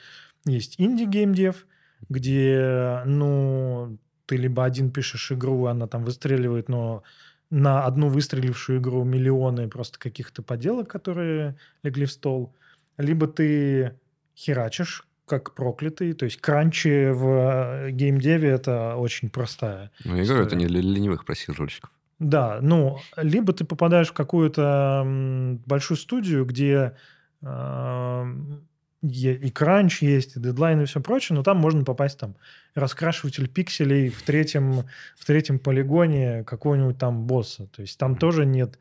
есть инди-геймдев, где, ну, ты либо один пишешь игру, она там выстреливает, но на одну выстрелившую игру миллионы просто каких-то поделок, которые легли в стол, либо ты херачишь как проклятый, то есть кранчи в э, геймдеве это очень простая Ну, я говорю, это не для ленивых просиживальщиков. Да, ну, либо ты попадаешь в какую-то большую студию, где е- и кранч есть, и дедлайн, и все прочее, но там можно попасть там раскрашиватель пикселей в третьем, в третьем полигоне какого-нибудь там босса. То есть там тоже нет...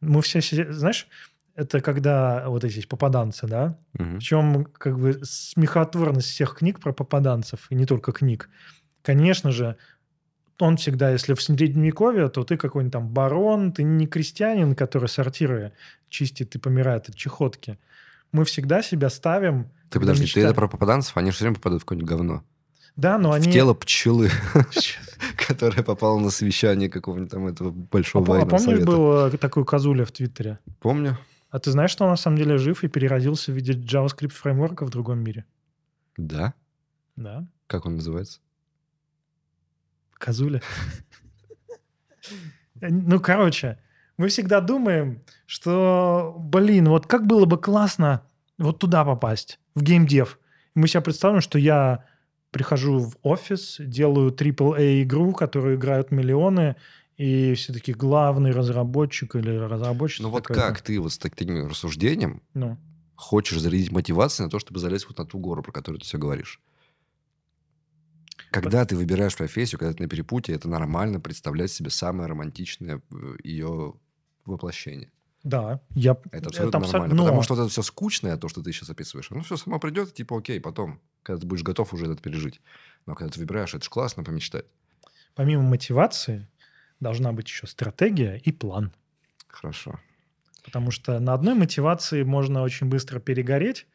Мы все, знаешь, это когда вот эти попаданцы, да? Мгм. Причем как бы смехотворность всех книг про попаданцев, и не только книг. Конечно же, он всегда, если в средневековье, то ты какой-нибудь там барон, ты не крестьянин, который сортиры чистит и помирает от чехотки. Мы всегда себя ставим... Ты подожди, ты мечтаем. это про попаданцев, они же все время попадают в какое-нибудь говно. Да, но В они... тело пчелы, которая попала на совещание какого-нибудь там этого большого А а военного помнишь, совета. был такой козуля в Твиттере? Помню. А ты знаешь, что он на самом деле жив и переродился в виде JavaScript фреймворка в другом мире? Да. Да. Как он называется? Козуля. Ну, короче, мы всегда думаем, что, блин, вот как было бы классно вот туда попасть, в геймдев. Мы себе представим, что я прихожу в офис, делаю AAA игру, которую играют миллионы, и все таки главный разработчик или разработчик. Ну вот как ты вот с таким рассуждением Ну, хочешь зарядить мотивацию на то, чтобы залезть вот на ту гору, про которую ты все говоришь? Когда ты выбираешь профессию, когда ты на перепутье, это нормально представлять себе самое романтичное э, ее воплощение. да, я... Это абсолютно абсо- нормально. но- Потому что вот это все скучное, то, что ты сейчас описываешь, оно все само придет, типа, окей, потом, когда ты будешь готов уже это пережить. Но когда ты выбираешь, это же классно помечтать. помимо мотивации должна быть еще стратегия и план. Хорошо. Потому что на одной мотивации можно очень быстро перегореть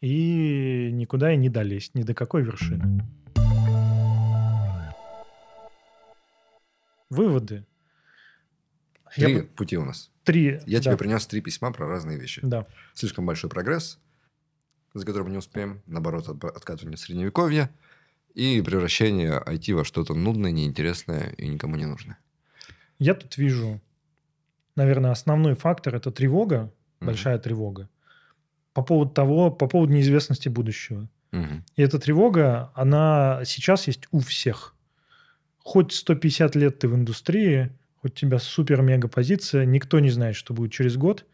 и никуда и не долезть, ни до какой вершины. Выводы. Я Три бы- пути у нас. три. Я да, тебе принес три письма про разные вещи. Да. Слишком большой прогресс, за которым не успеем, наоборот, от- откатывание в средневековье и превращение IT во что-то нудное, неинтересное и никому не нужное. Я тут вижу, наверное, основной фактор – это тревога, Мгм. большая тревога, по поводу того, по поводу неизвестности будущего. Мгм. И эта тревога, она сейчас есть у всех. Хоть 150 лет ты в индустрии, у тебя супер-мега позиция, никто не знает, что будет через год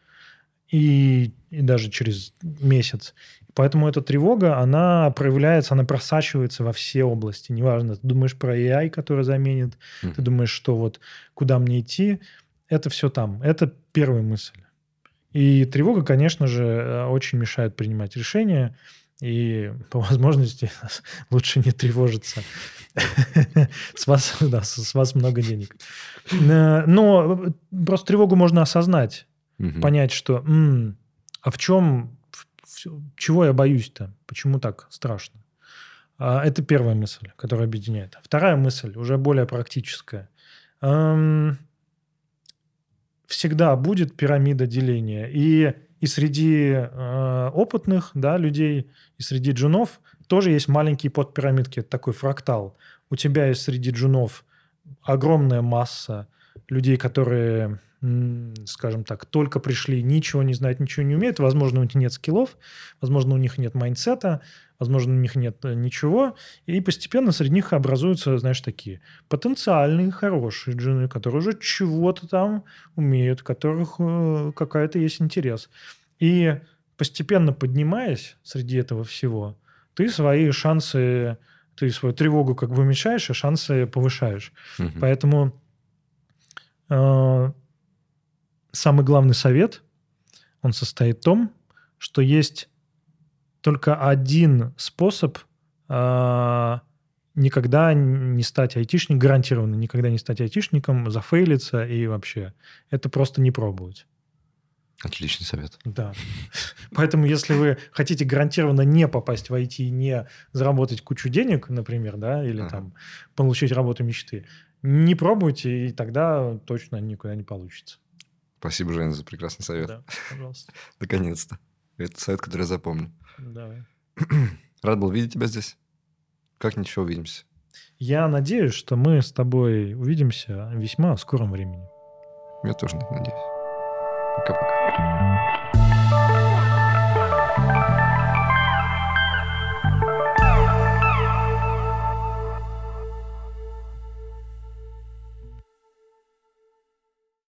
и, и даже через месяц. Поэтому эта тревога, она проявляется, она просачивается во все области. Неважно, ты думаешь про AI, который заменит, ты Мгм. думаешь, что вот куда мне идти, это все там. Это первая мысль. И тревога, конечно же, э, очень мешает принимать решения, и по возможности лучше не тревожиться. С вас, да, с вас много денег. Э, Но просто тревогу можно осознать, понять, что «М, а в чем, чего я боюсь-то, почему так страшно. А, Это первая мысль, которая объединяет. Вторая мысль, уже более практическая. Эм, Всегда будет пирамида деления. И, и среди э, опытных да, людей, и среди джунов тоже есть маленькие подпирамидки. Такой фрактал. У тебя есть среди джунов огромная масса людей, которые, скажем так, только пришли, ничего не знают, ничего не умеют. Возможно, у них нет скиллов, возможно, у них нет майндсета, возможно, у них нет э, ничего. И постепенно среди них образуются, знаешь, такие потенциальные хорошие джуны, которые уже чего-то там умеют, у которых э, какая-то есть интерес. И постепенно поднимаясь среди этого всего, ты свои шансы, ты свою тревогу как бы уменьшаешь, а шансы повышаешь. Мгм. Поэтому э, самый главный совет, он состоит в том, что есть только один способ э, никогда не стать айтишником, гарантированно никогда не стать айтишником, зафейлиться и вообще. Это просто не пробовать. Отличный совет. Да. Поэтому, если вы хотите гарантированно не попасть в IT, не заработать кучу денег, например, да, или там получить работу мечты, не пробуйте, и тогда точно никуда не получится. Спасибо, Женя, за прекрасный совет. Да, пожалуйста. Наконец-то. Это совет, который я запомню. Давай. Рад был видеть тебя здесь. Как-нибудь еще увидимся. Я надеюсь, что мы с тобой увидимся в весьма скором времени. Я тоже надеюсь. Пока-пока.